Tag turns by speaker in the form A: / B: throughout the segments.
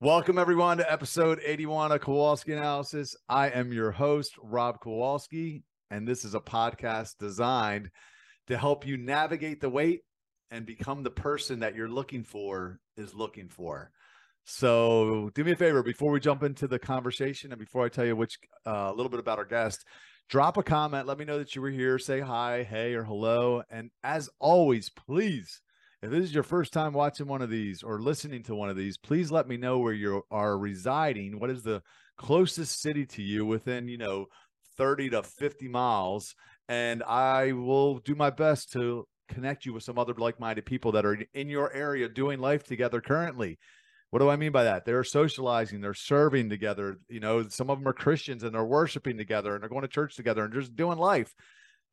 A: Welcome everyone to episode 81 of Kowalski Analysis. I am your host, Robb Kowalski, and this is a podcast designed to help you navigate the wait and become the person that you're looking for is looking for. So, do me a favor before we jump into the conversation and before I tell you which uh, a little bit about our guest, drop a comment, let me know that you were here, say hi, hey or hello, and as always, please if this is your first time watching one of these or listening to one of these, please let me know where you are residing. What is the closest city to you within, you know, 30 to 50 miles? And I will do my best to connect you with some other like minded people that are in your area doing life together currently. What do I mean by that? They're socializing, they're serving together. You know, some of them are Christians and they're worshiping together and they're going to church together and just doing life.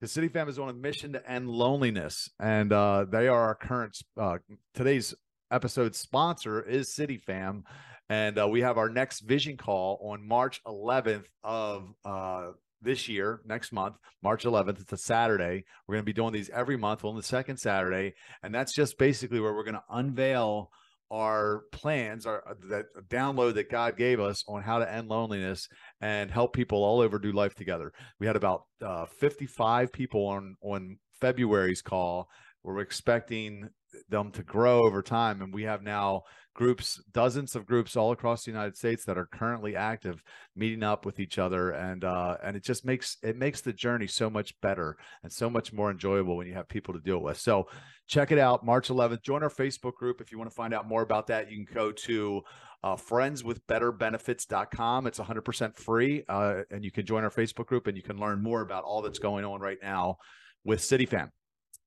A: The City Fam is on a mission to end loneliness, and uh, they are our current uh, today's episode sponsor is City Fam, and uh, we have our next vision call on March 11th of uh, this year, next month, March 11th. It's a Saturday. We're going to be doing these every month on the second Saturday, and that's just basically where we're going to unveil our plans, our uh, that download that God gave us on how to end loneliness and help people all over do life together. We had about uh, 55 people on on February's call. We're expecting them to grow over time, and we have now groups, dozens of groups all across the United States that are currently active, meeting up with each other, and uh, and it just makes it makes the journey so much better and so much more enjoyable when you have people to deal with. So check it out, March 11th. Join our Facebook group if you want to find out more about that. You can go to uh, friendswithbetterbenefits.com. It's 100% free, uh, and you can join our Facebook group and you can learn more about all that's going on right now with CityFam.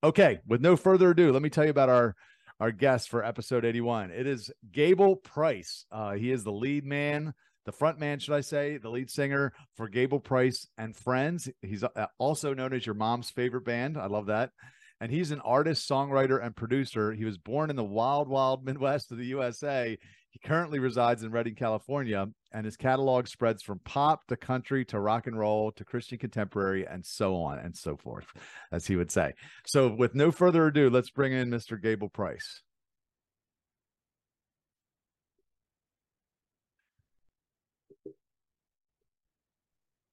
A: Okay, with no further ado, let me tell you about our our guest for episode 81. It is Gable Price. Uh, he is the lead man, the front man, should I say, the lead singer for Gable Price and Friends. He's uh, also known as your mom's favorite band. I love that. And he's an artist, songwriter, and producer. He was born in the wild, wild Midwest of the USA. He currently resides in Redding, California, and his catalog spreads from pop to country to rock and roll to Christian contemporary and so on and so forth, as he would say. So, with no further ado, let's bring in Mr. Gable Price.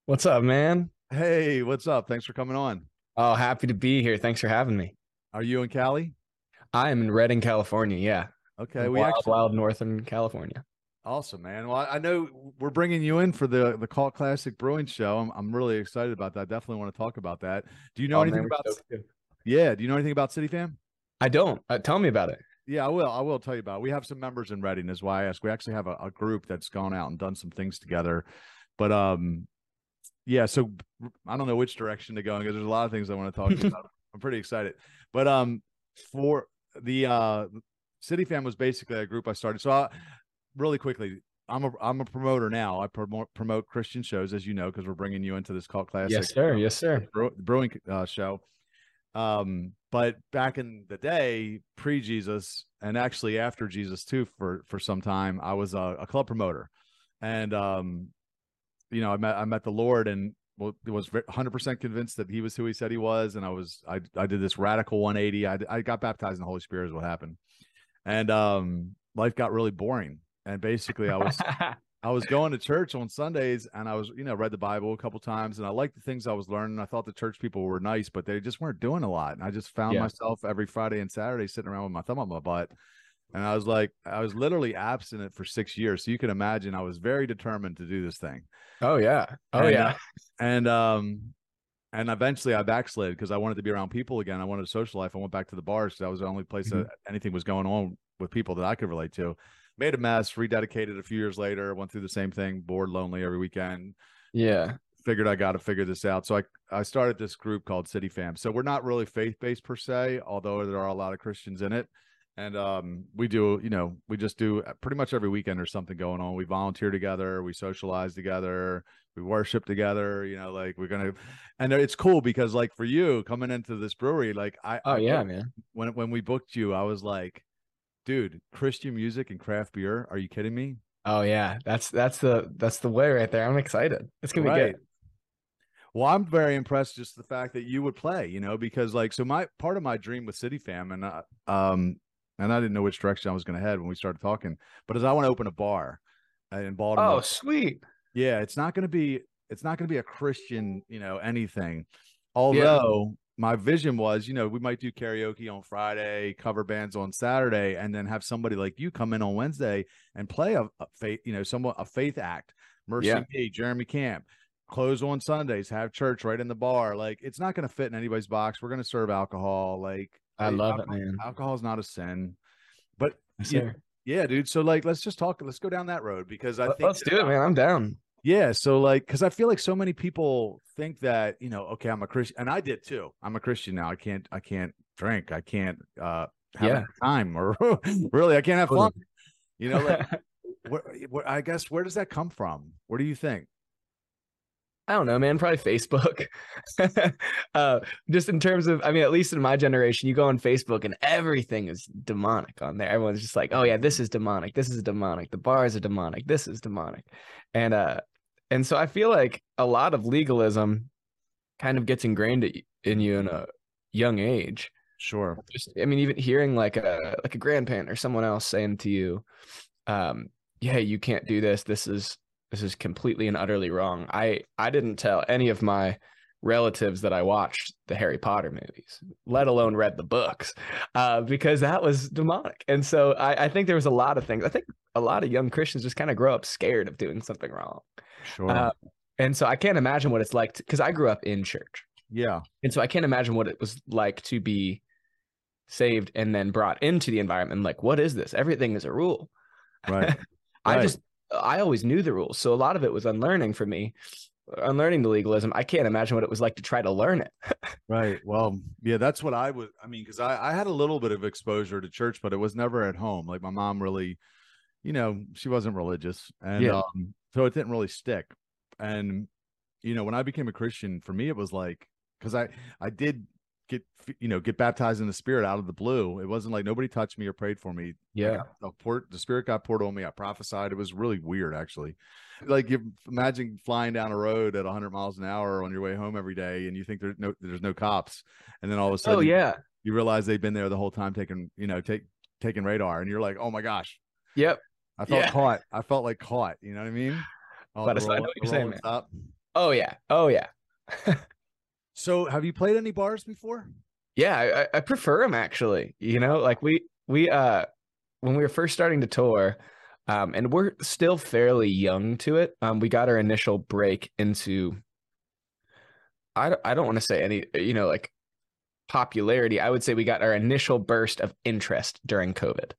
B: What's up, man?
A: Hey, what's up? Thanks for coming on.
B: Oh, happy to be here. Thanks for having me.
A: Are you in Cali?
B: I am in Redding, California. Yeah.
A: Okay,
B: we wild, actually wild northern California.
A: Awesome, man. Well, I know we're bringing you in for the the Cult Classic Brewing Show. I'm I'm really excited about that. Definitely want to talk about that. Do you know oh, anything man, about? Yeah. Do you know anything about City Fam?
B: I don't. Uh, tell me about it.
A: Yeah, I will. I will tell you about. It. We have some members in Redding, is why I ask. We actually have a, a group that's gone out and done some things together. But um, yeah. So I don't know which direction to go because there's a lot of things I want to talk about. I'm pretty excited. But um, for the uh City Fam was basically a group I started. So, I, really quickly, I'm a I'm a promoter now. I promote promote Christian shows, as you know, because we're bringing you into this cult classic.
B: Yes, sir. Yes, sir.
A: brewing uh, show. Um, but back in the day, pre Jesus, and actually after Jesus too, for for some time, I was a, a club promoter, and um, you know, I met I met the Lord, and was 100% convinced that he was who he said he was and i was i, I did this radical 180 I, I got baptized in the holy spirit is what happened and um, life got really boring. And basically, I was I was going to church on Sundays, and I was you know read the Bible a couple times, and I liked the things I was learning. I thought the church people were nice, but they just weren't doing a lot. And I just found yeah. myself every Friday and Saturday sitting around with my thumb on my butt. And I was like, I was literally abstinent for six years. So you can imagine I was very determined to do this thing.
B: Oh yeah. Oh
A: and,
B: yeah.
A: And um, and eventually I backslid because I wanted to be around people again. I wanted a social life. I went back to the bars because that was the only place mm-hmm. that anything was going on with people that I could relate to. Made a mess, rededicated a few years later, went through the same thing, bored, lonely every weekend.
B: Yeah.
A: Figured I got to figure this out. So I, I started this group called City Fam. So we're not really faith based per se, although there are a lot of Christians in it. And um, we do, you know, we just do pretty much every weekend there's something going on. We volunteer together, we socialize together, we worship together you know like we're gonna and it's cool because like for you coming into this brewery like i
B: oh
A: I,
B: yeah man.
A: when when we booked you i was like dude christian music and craft beer? Are you kidding me?
B: Oh yeah. That's that's the that's the way right there. I'm excited. It's gonna right. be good.
A: Well i'm very impressed just the fact that you would play you know because like so my part of my dream with city fam and uh, um and I didn't know which direction I was going to head when we started talking. But as I want to open a bar in Baltimore,
B: oh sweet,
A: yeah, it's not going to be it's not going to be a Christian, you know, anything. Although yeah. my vision was, you know, we might do karaoke on Friday, cover bands on Saturday, and then have somebody like you come in on Wednesday and play a, a faith, you know, somewhat a faith act. Mercy yeah. Me, Jeremy Camp, close on Sundays, have church right in the bar. Like it's not going to fit in anybody's box. We're going to serve alcohol. Like
B: I love
A: alcohol,
B: it, man.
A: Alcohol is not a sin, but yeah, yeah, dude. So like, let's just talk. Let's go down that road because I think
B: let's do it, man. I'm down.
A: Yeah. So like, because I feel like so many people think that you know, okay, I'm a Christian, and I did too. I'm a Christian now. I can't, I can't drink. I can't uh have yeah. time, or really, I can't have fun. You know, like, where, where, I guess where does that come from? Where do you think?
B: I don't know, man. Probably Facebook. uh, just in terms of, I mean, at least in my generation, you go on Facebook and everything is demonic on there. Everyone's just like, "Oh yeah, this is demonic. This is demonic. The bars are demonic. This is demonic," and uh, and so I feel like a lot of legalism kind of gets ingrained in you in a young age.
A: Sure.
B: Just, I mean, even hearing like a like a grandparent or someone else saying to you, um, "Yeah, you can't do this. This is this is completely and utterly wrong. I I didn't tell any of my relatives that I watched the Harry Potter movies, let alone read the books, uh, because that was demonic. And so I, I, think there was a lot of things. I think a lot of young Christians just kind of grow up scared of doing something wrong.
A: Sure. Uh,
B: and so I can't imagine what it's like because I grew up in church.
A: Yeah.
B: And so I can't imagine what it was like to be saved and then brought into the environment. Like, what is this? Everything is a rule.
A: Right.
B: I right. just I always knew the rules. So a lot of it was unlearning for me, unlearning the legalism. I can't imagine what it was like to try to learn it.
A: right. Well, yeah, that's what I was. I mean, because I, I had a little bit of exposure to church, but it was never at home. Like my mom really, you know, she wasn't religious. And yeah. um, so it didn't really stick. And, you know, when I became a Christian, for me, it was like, because I, I did get you know get baptized in the spirit out of the blue. It wasn't like nobody touched me or prayed for me.
B: Yeah.
A: the port the spirit got poured on me. I prophesied. It was really weird actually. Like you imagine flying down a road at 100 miles an hour on your way home every day and you think there's no there's no cops. And then all of a oh, sudden
B: oh yeah.
A: you realize they've been there the whole time taking you know take taking radar and you're like oh my gosh.
B: Yep.
A: I felt yeah. caught. I felt like caught. You know what i mean?
B: All but I know what you're saying, man. Up. oh yeah. Oh yeah
A: So, have you played any bars before?
B: Yeah, I, I prefer them actually. You know, like we we uh when we were first starting to tour, um, and we're still fairly young to it. Um, we got our initial break into. I I don't want to say any, you know, like popularity. I would say we got our initial burst of interest during COVID.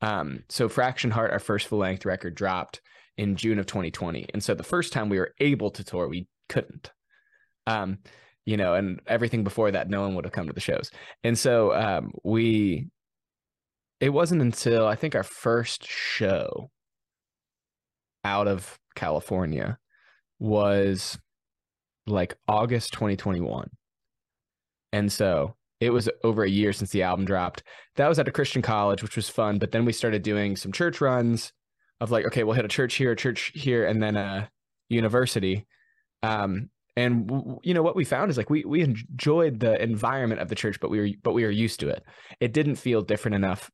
B: Um, so Fraction Heart, our first full length record, dropped in June of 2020, and so the first time we were able to tour, we couldn't. Um, you know, and everything before that, no one would have come to the shows. And so um, we, it wasn't until I think our first show out of California was like August 2021. And so it was over a year since the album dropped. That was at a Christian college, which was fun. But then we started doing some church runs of like, okay, we'll hit a church here, a church here, and then a university. Um, and you know what we found is like we we enjoyed the environment of the church but we were but we were used to it. It didn't feel different enough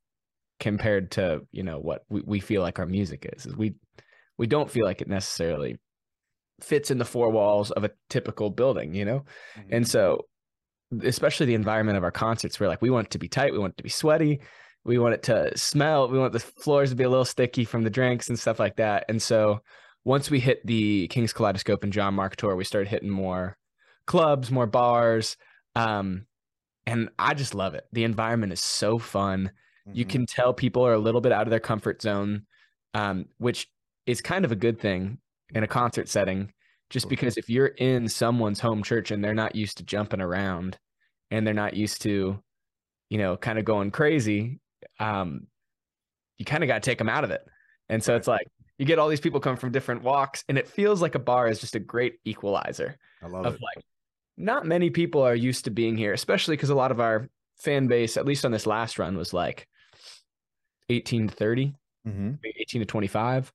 B: compared to you know what we, we feel like our music is we we don't feel like it necessarily fits in the four walls of a typical building you know? Mm-hmm. and so especially the environment of our concerts we're like we want it to be tight we want it to be sweaty we want it to smell we want the floors to be a little sticky from the drinks and stuff like that. And so once we hit the King's Kaleidoscope and John Mark tour, we started hitting more clubs, more bars. Um, and I just love it. The environment is so fun. Mm-hmm. You can tell people are a little bit out of their comfort zone, um, which is kind of a good thing in a concert setting. Just because if you're in someone's home church and they're not used to jumping around and they're not used to, you know, kind of going crazy, um, you kind of got to take them out of it. And so it's like, you get all these people come from different walks and it feels like a bar is just a great equalizer
A: I love
B: of
A: it.
B: like not many people are used to being here especially because a lot of our fan base at least on this last run was like 18 to 30
A: mm-hmm.
B: 18 to 25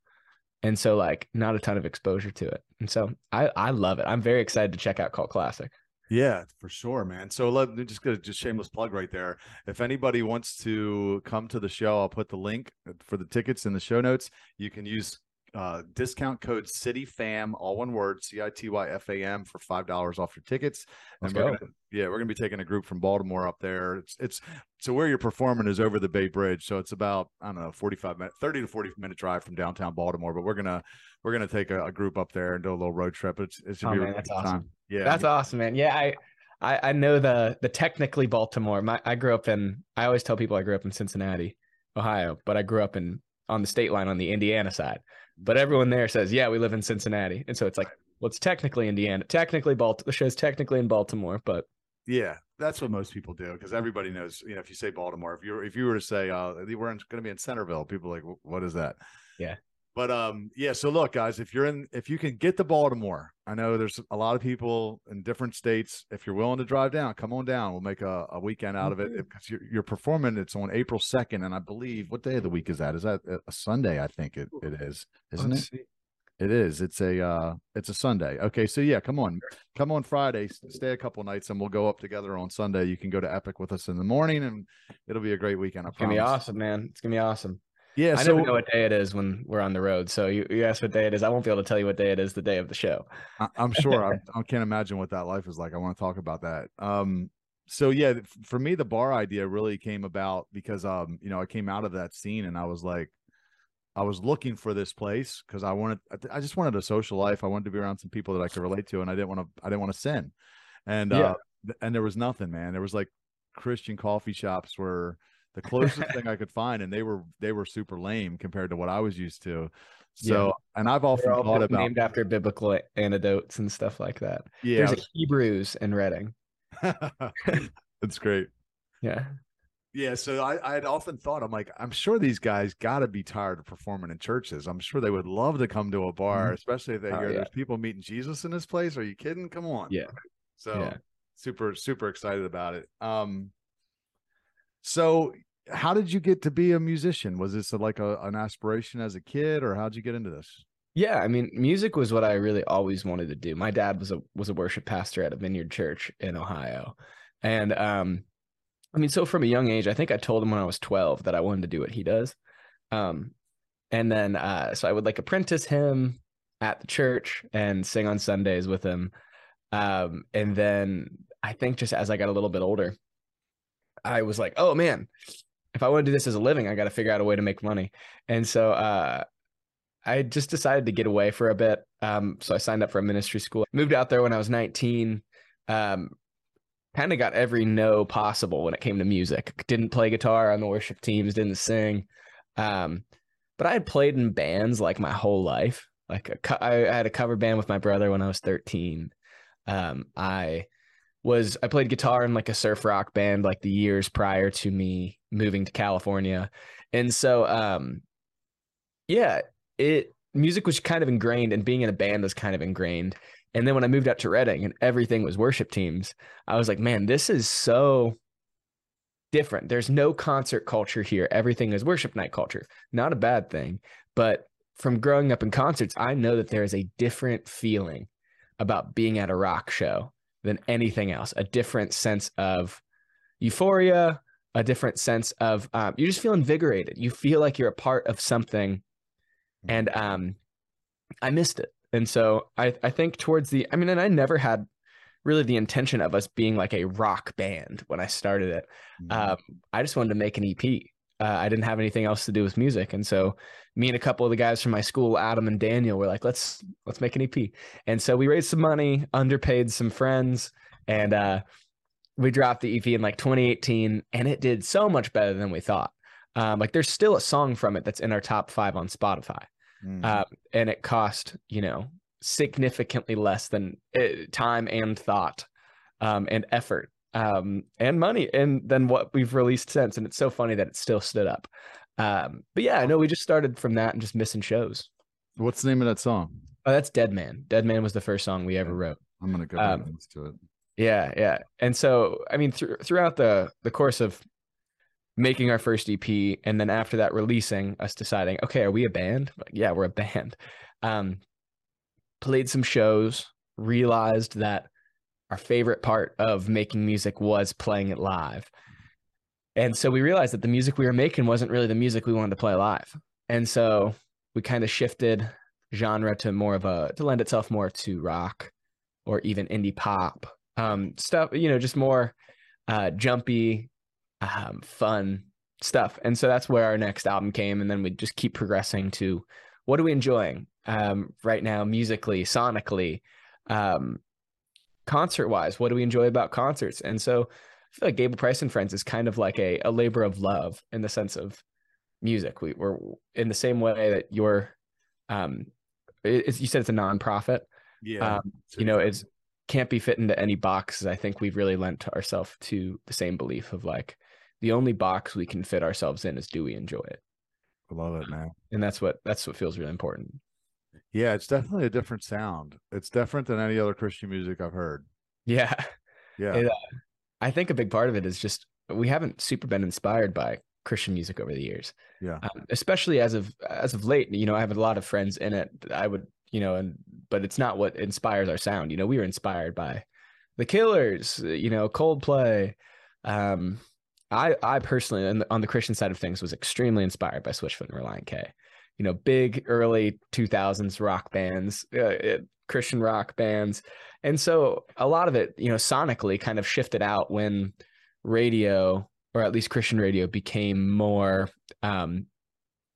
B: and so like not a ton of exposure to it and so i i love it i'm very excited to check out cult classic
A: Yeah, for sure, man. So let me just get a just shameless mm-hmm. plug right there. If anybody wants to come to the show, I'll put the link uh, for the tickets in the show notes. You can use uh, discount code City Fam, all one word, C I T Y F A M, for five dollars off your tickets.
B: Let's
A: we're
B: go.
A: gonna, yeah, we're gonna be taking a group from Baltimore up there. It's it's so where you're performing is over the Bay Bridge, so it's about I don't know, forty five minute, thirty to forty minute drive from downtown Baltimore. But we're gonna we're gonna take a, a group up there and do a little road trip. It's it should
B: Oh,
A: be
B: man, that's
A: good
B: awesome.
A: time. Yeah,
B: That's awesome, man. Yeah, I, I I know the the technically Baltimore. My I grew up in. I always tell people I grew up in Cincinnati, Ohio, but I grew up in on the state line on the Indiana side. But everyone there says, yeah, we live in Cincinnati, and so it's like, well, it's technically Indiana, technically Baltimore. The show's technically in Baltimore, but
A: Yeah, that's what most people do because everybody knows. You know, if you say Baltimore, if you if you were to say uh, we're going to be in Centerville, people are like, what is that?
B: Yeah.
A: But um, yeah. So look, guys, if you're in, if you can get to Baltimore, I know there's a lot of people in different states. If you're willing to drive down, come on down. We'll make a, a weekend out of it because you're, you're performing. It's on April second, and I believe what day of the week is that? Is that a- Sunday? I think it, it is, isn't it?
B: Let's see.
A: It is. It's a uh it's a Sunday. Okay, so yeah, come on. Come on Friday, stay a couple nights and we'll go up together on Sunday. You can go to Epic with us in the morning and it'll be a great weekend. I
B: It's gonna be awesome, man. It's gonna be awesome.
A: Yeah,
B: I
A: so
B: never know what day it is when we're on the road. So you, you ask what day it is. I won't be able to tell you what day it is the day of the show.
A: I, I'm sure I, I can't imagine what that life is like. I want to talk about that. Um so yeah, for me the bar idea really came about because um you know, I came out of that scene and I was like I was looking for this place because I wanted I- just wanted a social life. I wanted to be around some people that I could relate to and I didn't want to I didn't want to sin. And
B: Yeah.
A: uh and there was nothing, man. There was like Christian coffee shops were the closest thing I could find and they were they were super lame compared to what I was used to. So and I've often
B: They're
A: thought about
B: named after biblical antidotes and stuff like that.
A: yeah,
B: There's a Hebrews in Redding.
A: that's great.
B: Yeah.
A: Yeah, so I I had often thought I'm like I'm sure these guys got to be tired of performing in churches. I'm sure they would love to come to a bar,
B: Mhm.
A: especially if they
B: Oh,
A: hear
B: yeah.
A: there's people meeting Jesus in this place. Are you kidding? Come on.
B: Yeah.
A: So
B: Yeah.
A: super super excited about it. Um so how did you get to be a musician? Was this like a, an aspiration as a kid or how'd you get into this?
B: Yeah, I mean, music was what I really always wanted to do. My dad was a was a worship pastor at a Vineyard Church in Ohio. And um I mean, so from a young age, I think I told him when I was 12 that I wanted to do what he does. Um and then uh so I would like apprentice him at the church and sing on Sundays with him. Um and then I think just as I got a little bit older, I was like, "Oh man, if I want to do this as a living, I got to figure out a way to make money." And so uh I just decided to get away for a bit. Um, so I signed up for a ministry school. Moved out there when I was 19. Um, kind of got every no possible when it came to music. Didn't play guitar on the worship teams. Didn't sing. Um, but I had played in bands like my whole life. Like co- I I had a cover band with my brother when I was 13. Um, I was I played guitar in like a surf rock band like the years prior to me moving to California. And so um yeah, it music was kind of ingrained and being in a band was kind of ingrained. And then when I moved out to Redding and everything was worship teams, I was like, man, this is so different. There's no concert culture here. Everything is worship night culture. Not a bad thing, but from growing up in concerts, I know that there is a different feeling about being at a rock show than anything else. A different sense of euphoria, a different sense of um, you just feel invigorated. You feel like you're a part of something, and um, I missed it. And so I I think towards the I mean, and I never had really the intention of us being like a rock band when I started it.
A: Mm-hmm.
B: Um, I just wanted to make an EP. Uh, I didn't have anything else to do with music, and so me and a couple of the guys from my school, Adam and Daniel, were like, "Let's let's make an EP." And so we raised some money, underpaid some friends, and uh, we dropped the EP in like 2018, and it did so much better than we thought. Um, like, there's still a song from it that's in our top five on Spotify,
A: Mhm.
B: uh, and it cost you know significantly less than uh, time and thought um, and effort um, and money and than what we've released since. And it's so funny that it still stood up. Um, but yeah, I know we just started from that and just missing shows.
A: What's the name of that song?
B: Oh, that's Dead Man. Dead Man was the first song we ever wrote.
A: I'm gonna go back
B: Um,
A: to it.
B: Yeah, yeah. And so, I mean, thr throughout the the course of making our first EP, and then after that, releasing, us deciding, okay, are we a band? Like, yeah, we're a band. Um, played some shows, realized that our favorite part of making music was playing it live. And so we realized that the music we were making wasn't really the music we wanted to play live. And so we kind of shifted genre to more of a to lend itself more to rock or even indie pop um, stuff. You know, just more uh, jumpy, um, fun stuff. And so that's where our next album came. And then we just keep progressing to what are we enjoying um, right now, musically, sonically, um, concert wise? What do we enjoy about concerts? And so I feel like Gable Price and Friends is kind of like a, a labor of love in the sense of music. We, we're in the same way that you're, um, you said it's a nonprofit.
A: Yeah.
B: Um, you know, it's can't be fit into any boxes. I think we've really lent ourselves to the same belief of like the only box we can fit ourselves in is do we enjoy it?
A: I love it, man.
B: And that's what that's what feels really important.
A: Yeah, it's definitely a different sound. It's different than any other Christian music I've heard.
B: Yeah.
A: Yeah.
B: It, uh, I think a big part of it is just we haven't super been inspired by Christian music over the years.
A: Yeah.
B: Um, especially as of as of late, you know, I have a lot of friends in it. I would, you know, and but it's not what inspires our sound. You know, we were inspired by the Killers, you know, Coldplay. Um, I I personally, on the, on the Christian side of things, was extremely inspired by Switchfoot and Relient K. You know, big early 2000s rock bands, uh, Christian rock bands, and so a lot of it, you know, sonically kind of shifted out when radio or at least Christian radio became more um,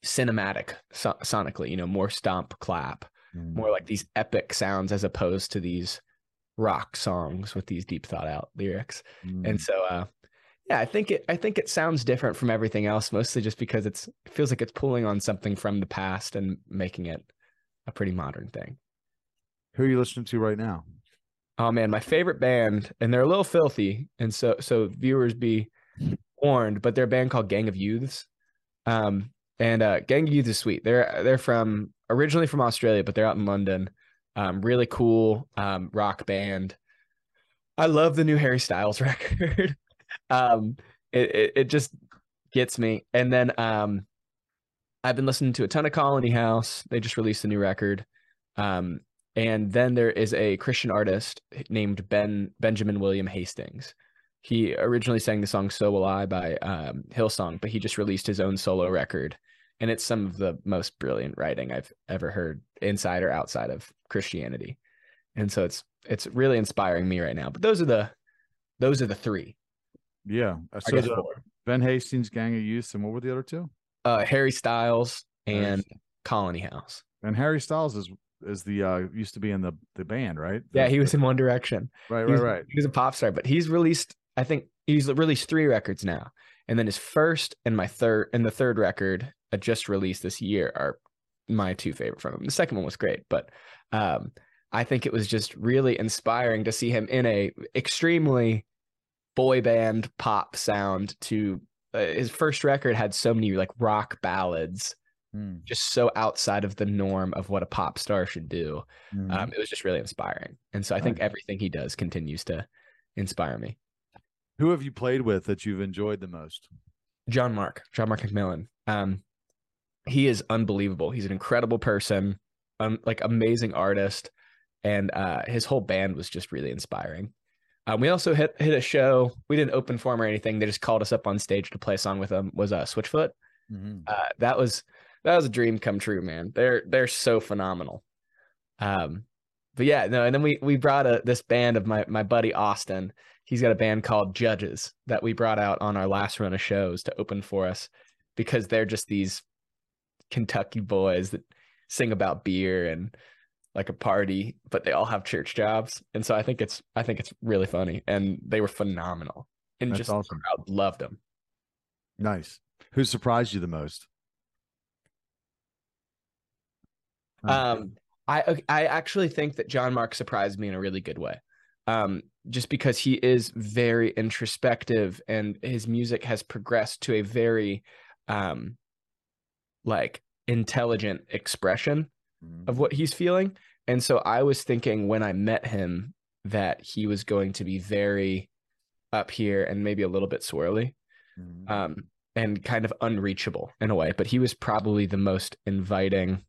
B: cinematic so- sonically, you know, more stomp clap,
A: Mm.
B: more like these epic sounds as opposed to these rock songs with these deep thought out lyrics.
A: Mm.
B: And so uh yeah, I think it I think it sounds different from everything else mostly just because it's it feels like it's pulling on something from the past and making it a pretty modern thing.
A: Who are you listening to right now?
B: Oh man, my favorite band, and they're a little filthy, and so so viewers be warned, but they're a band called Gang of Youths. Um, and uh, Gang of Youths is sweet. They're they're from originally from Australia, but they're out in London. Um, really cool um, rock band. I love the new Harry Styles record. um, it, it it just gets me. And then um, I've been listening to a ton of Colony House. They just released a new record. Um, and then there is a Christian artist named Ben Benjamin William Hastings. He originally sang the song "So Will I" by um, Hillsong, but he just released his own solo record, and it's some of the most brilliant writing I've ever heard, inside or outside of Christianity. And so it's it's really inspiring me right now. But those are the those are the three.
A: Yeah. Uh,
B: I
A: So the. Ben Hastings, Gang of Youth, and what were the other two?
B: Uh, Harry Styles and Colony House.
A: And Harry Styles is is the uh used to be in the the band, right?
B: Yeah, he was in One Direction.
A: right, right, right.
B: He was a pop star, but he's released. I think he's released three records now, and then his first and my third and the third record just released this year are my two favorite from him. The second one was great, but um, I think it was just really inspiring to see him in a extremely boy band pop sound. To uh, his first record had so many like rock ballads,
A: Hmm,
B: just so outside of the norm of what a pop star should do
A: hmm.
B: um, it was just really inspiring and so i think
A: Nice.
B: everything he does continues to inspire me
A: Who have you played with that you've enjoyed the most?
B: john mark john mark mcmillan um, he is unbelievable he's an incredible person um, like amazing artist and uh, his whole band was just really inspiring um, we also hit hit a show we didn't open for him or anything they just called us up on stage to play a song with them. was uh, switchfoot
A: Mhm.
B: uh, that was that was a dream come true, man. They're they're so phenomenal. Um, but yeah, no, and then we we brought a this band of my my buddy Austin. He's got a band called Judges that we brought out on our last run of shows to open for us because they're just these Kentucky boys that sing about beer and like a party, but they all have church jobs. And so I think it's I think it's really funny, and they were phenomenal, and
A: That's
B: just
A: awesome.
B: the crowd loved them.
A: Nice. Who surprised you the most? Um,
B: Um, I I actually think that John Mark surprised me in a really good way. Um, just because he is very introspective and his music has progressed to a very um like intelligent expression
A: Mhm.
B: of what he's feeling. And so I was thinking when I met him that he was going to be very up here and maybe a little bit swirly
A: Mhm.
B: um, and kind of unreachable in a way. But he was probably the most inviting,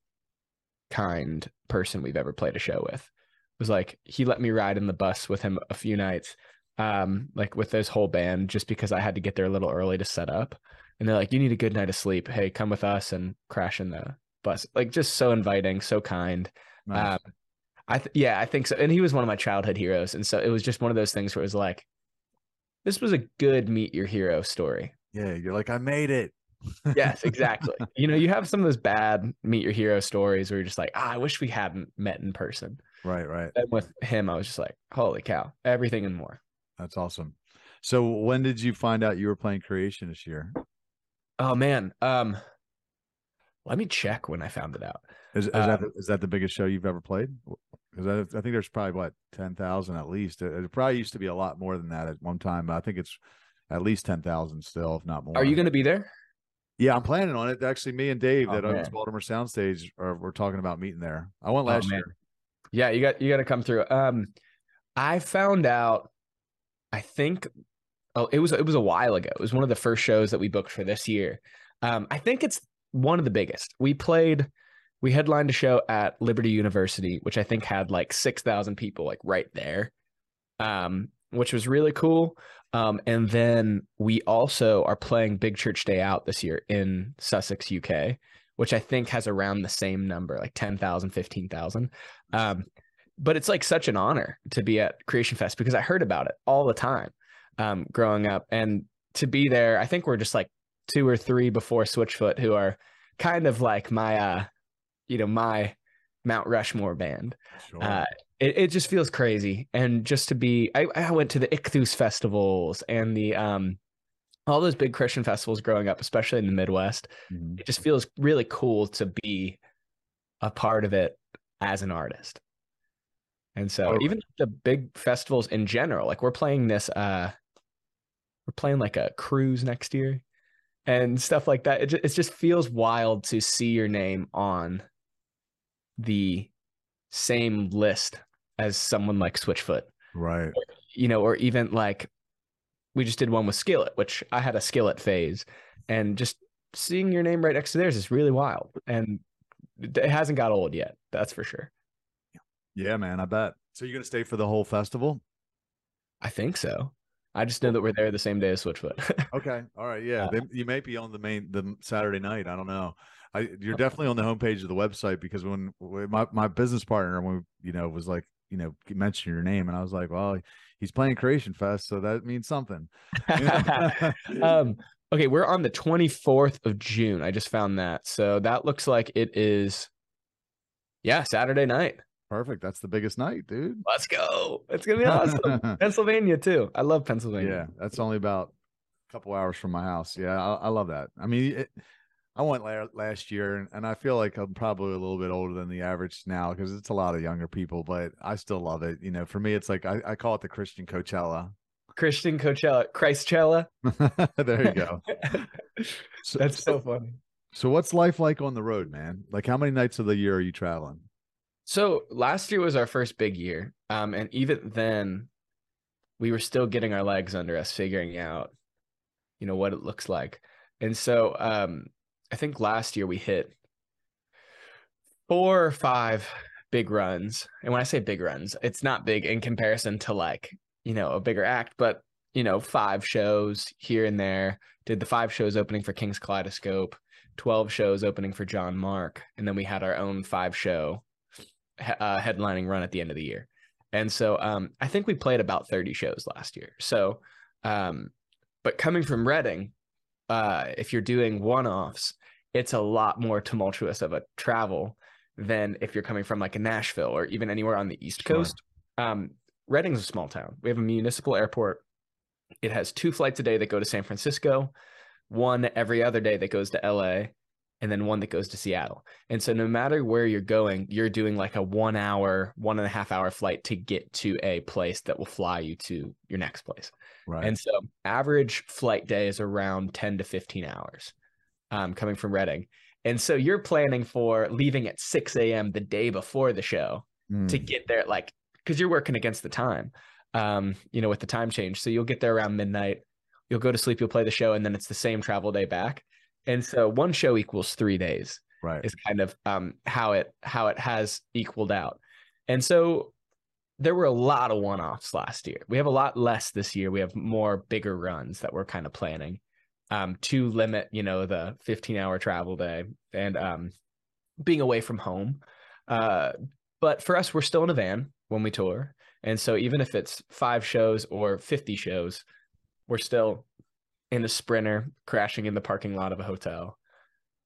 B: kind person we've ever played a show with. It was like he let me ride in the bus with him a few nights, um, like with his whole band, just because I had to get there a little early to set up. And they're like, "You need a good night of sleep. Hey, come with us and crash in the bus." Like just so inviting, so kind.
A: Nice.
B: Um, I th- yeah, I think so. And he was one of my childhood heroes, and so it was just one of those things where it was like, this was a good meet your hero story.
A: yeah, you're like, I made it.
B: Yes, exactly. you know, you have some of those bad meet your hero stories where you're just like, ah, I wish we hadn't met in person.
A: right, right.
B: And with him, I was just like, holy cow, everything and more.
A: That's awesome. So when did you find out you were playing creation this year?
B: Oh man, um, let me check when I found it out.
A: Is, is
B: Uh,
A: that the, is that the biggest show you've ever played? Because I, I think there's probably what ten thousand at least. It, it probably used to be a lot more than that at one time. But I think it's at least ten thousand still, if not more.
B: Are you going to be there?
A: Yeah, I'm planning on it. Actually, me and Dave
B: Oh,
A: that owns. Baltimore Soundstage are we're talking about meeting there. I went
B: Oh,
A: last
B: man.
A: year.
B: Yeah, you got you got to come through. Um, I found out. I think, oh, it was it was a while ago. It was one of the first shows that we booked for this year. Um, I think it's one of the biggest. We played, we headlined a show at Liberty University, which I think had like six thousand people, like right there, um, which was really cool. Um, and then we also are playing Big Church Day Out this year in Sussex, UK, which I think has around the same number, like 10,000, 15,000. Um, but it's like such an honor to be at Creation Fest because I heard about it all the time um, growing up. And to be there, I think we're just like two or three before Switchfoot who are kind of like my, uh, you know, my Mount Rushmore band.
A: Sure.
B: Uh, it, it just feels crazy. And just to be, I, I went to the Ichthus festivals and the, um, all those big Christian festivals growing up, especially in the Midwest.
A: Mhm.
B: It just feels really cool to be a part of it as an artist. And so
A: Totally.
B: even the big festivals in general, like we're playing this, uh, we're playing like a cruise next year and stuff like that. It just, it just feels wild to see your name on the same list as someone like Switchfoot,
A: Right.
B: you know, or even like we just did one with Skillet, which I had a Skillet phase, and just seeing your name right next to theirs is really wild, and it hasn't got old yet. That's for sure.
A: Yeah, man. I bet. So you're gonna stay for the whole festival?
B: I think so. I just know that we're there the same day as Switchfoot.
A: Okay. All right. Yeah.
B: Uh,
A: they, you may be on the main the Saturday night. I don't know. I you're definitely on the homepage of the website because when, when my my business partner when we, you know was like you know mention your name and I was like, well, he's playing Creation Fest, so that means something.
B: um, okay, we're on the 24th of June. I just found that. So that looks like it is, yeah, Saturday night.
A: Perfect. That's the biggest night, dude.
B: Let's go. It's going to be awesome. Pennsylvania, too. I love Pennsylvania.
A: Yeah, that's only about a couple hours from my house. Yeah, I, I love that. I mean, it, I went la- last year, and, and I feel like I'm probably a little bit older than the average now because it's a lot of younger people, but I still love it. You know, for me, it's like I, I call it the Christian Coachella.
B: Christian Coachella, Christchella.
A: there you go. So,
B: That's so funny.
A: so what's life like on the road, man? Like, how many nights of the year are you traveling?
B: So last year was our first big year. Um, and even then, we were still getting our legs under us, figuring out, you know, what it looks like. And so um, I think last year we hit four or five big runs. And when I say big runs, it's not big in comparison to like, you know, a bigger act, but you know, five shows here and there. Did the five shows opening for King's Kaleidoscope, 12 shows opening for John Mark, and then we had our own five show uh, headlining run at the end of the year. And so um, I think we played about 30 shows last year. So, um, but coming from Redding, uh, if you're doing one offs, it's a lot more tumultuous of a travel than if you're coming from like a Nashville or even anywhere on the East
A: Sure.
B: Coast. Um, Redding's a small town. We have a municipal airport. It has two flights a day that go to San Francisco, one every other day that goes to LA, and then one that goes to Seattle. And so no matter where you're going, you're doing like a one hour, one and a half hour flight to get to a place that will fly you to your next place.
A: Right.
B: And so average flight day is around 10 to 15 hours um, coming from Redding. And so you're planning for leaving at 6 a.m. the day before the show to
A: Mm,
B: get there, at, like, because you're working against the time, um, you know, with the time change. So you'll get there around midnight. You'll go to sleep, you'll play the show, and then it's the same travel day back. And so one show equals three days
A: right.
B: is kind of um, how it how it has equaled out. And so there were a lot of one-offs last year. We have a lot less this year. We have more bigger runs that we're kind of planning um, to limit, you know, the 15-hour travel day and um, being away from home. Uh, but for us, we're still in a van when we tour, and so even if it's five shows or 50 shows, we're still in a sprinter crashing in the parking lot of a hotel.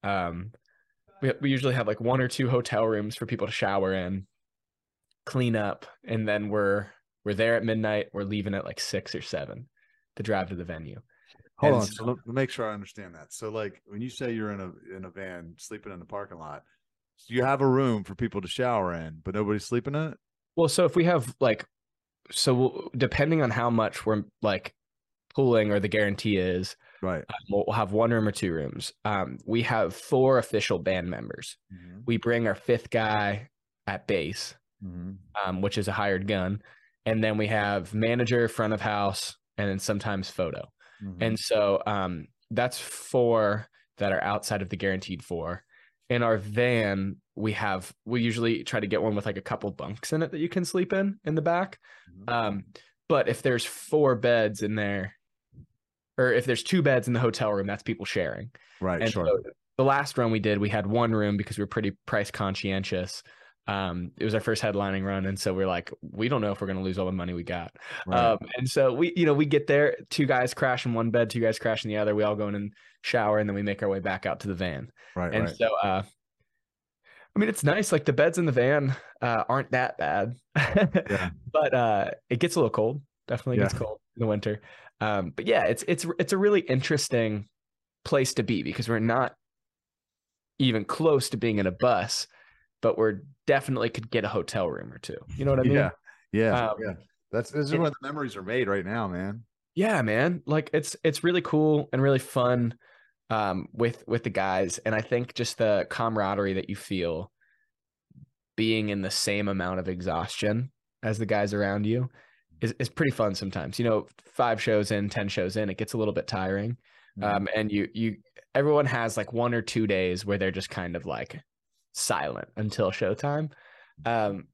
B: Um, we, we usually have like one or two hotel rooms for people to shower in clean up, and then we're we're there at midnight. We're leaving at like six or seven to drive to the venue.
A: Hold
B: And
A: on,
B: so-
A: so let, make sure I understand that. So, like, when you say you're in a in a van sleeping in the parking lot, so you have a room for people to shower in, but nobody's sleeping in it.
B: Well, so if we have like, so depending on how much we're like pooling or the guarantee is,
A: Right.
B: um, we'll, we'll have one room or two rooms. Um, we have four official band members. We bring our fifth guy at base,
A: Mm-hmm.
B: um, which is a hired gun, and then we have manager, front of house, and then sometimes photo.
A: Mm-hmm.
B: And so um, that's four that are outside of the guaranteed four. In our van, we have we usually try to get one with like a couple bunks in it that you can sleep in in the back.
A: Mhm.
B: Um, but if there's four beds in there, or if there's two beds in the hotel room, that's people sharing.
A: right.
B: And
A: Sure.
B: so the last run we did, we had one room because we were pretty price conscientious. Um, it was our first headlining run, and so we're like, we don't know if we're gonna lose all the money we got.
A: right.
B: Um, and so we, you know, we get there, two guys crash in one bed, two guys crash in the other. We all go in and shower, and then we make our way back out to the van.
A: right.
B: And
A: right.
B: so, uh, I mean, it's nice. Like the beds in the van uh, aren't that bad,
A: Yeah.
B: but uh, it gets a little cold. Definitely gets cold in the winter. Um, but yeah, it's it's it's a really interesting place to be because we're not even close to being in a bus, but we're definitely could get a hotel room or two. You know what I mean?
A: yeah. Yeah.
B: Um,
A: yeah. That's this is
B: it-
A: where the memories are made right now, man.
B: yeah man like it's it's really cool and really fun um with with the guys and i think just the camaraderie that you feel being in the same amount of exhaustion as the guys around you is, is pretty fun sometimes. You know five shows in ten shows in it gets a little bit tiring. Um and you you everyone has like one or two days where they're just kind of like silent until showtime. Um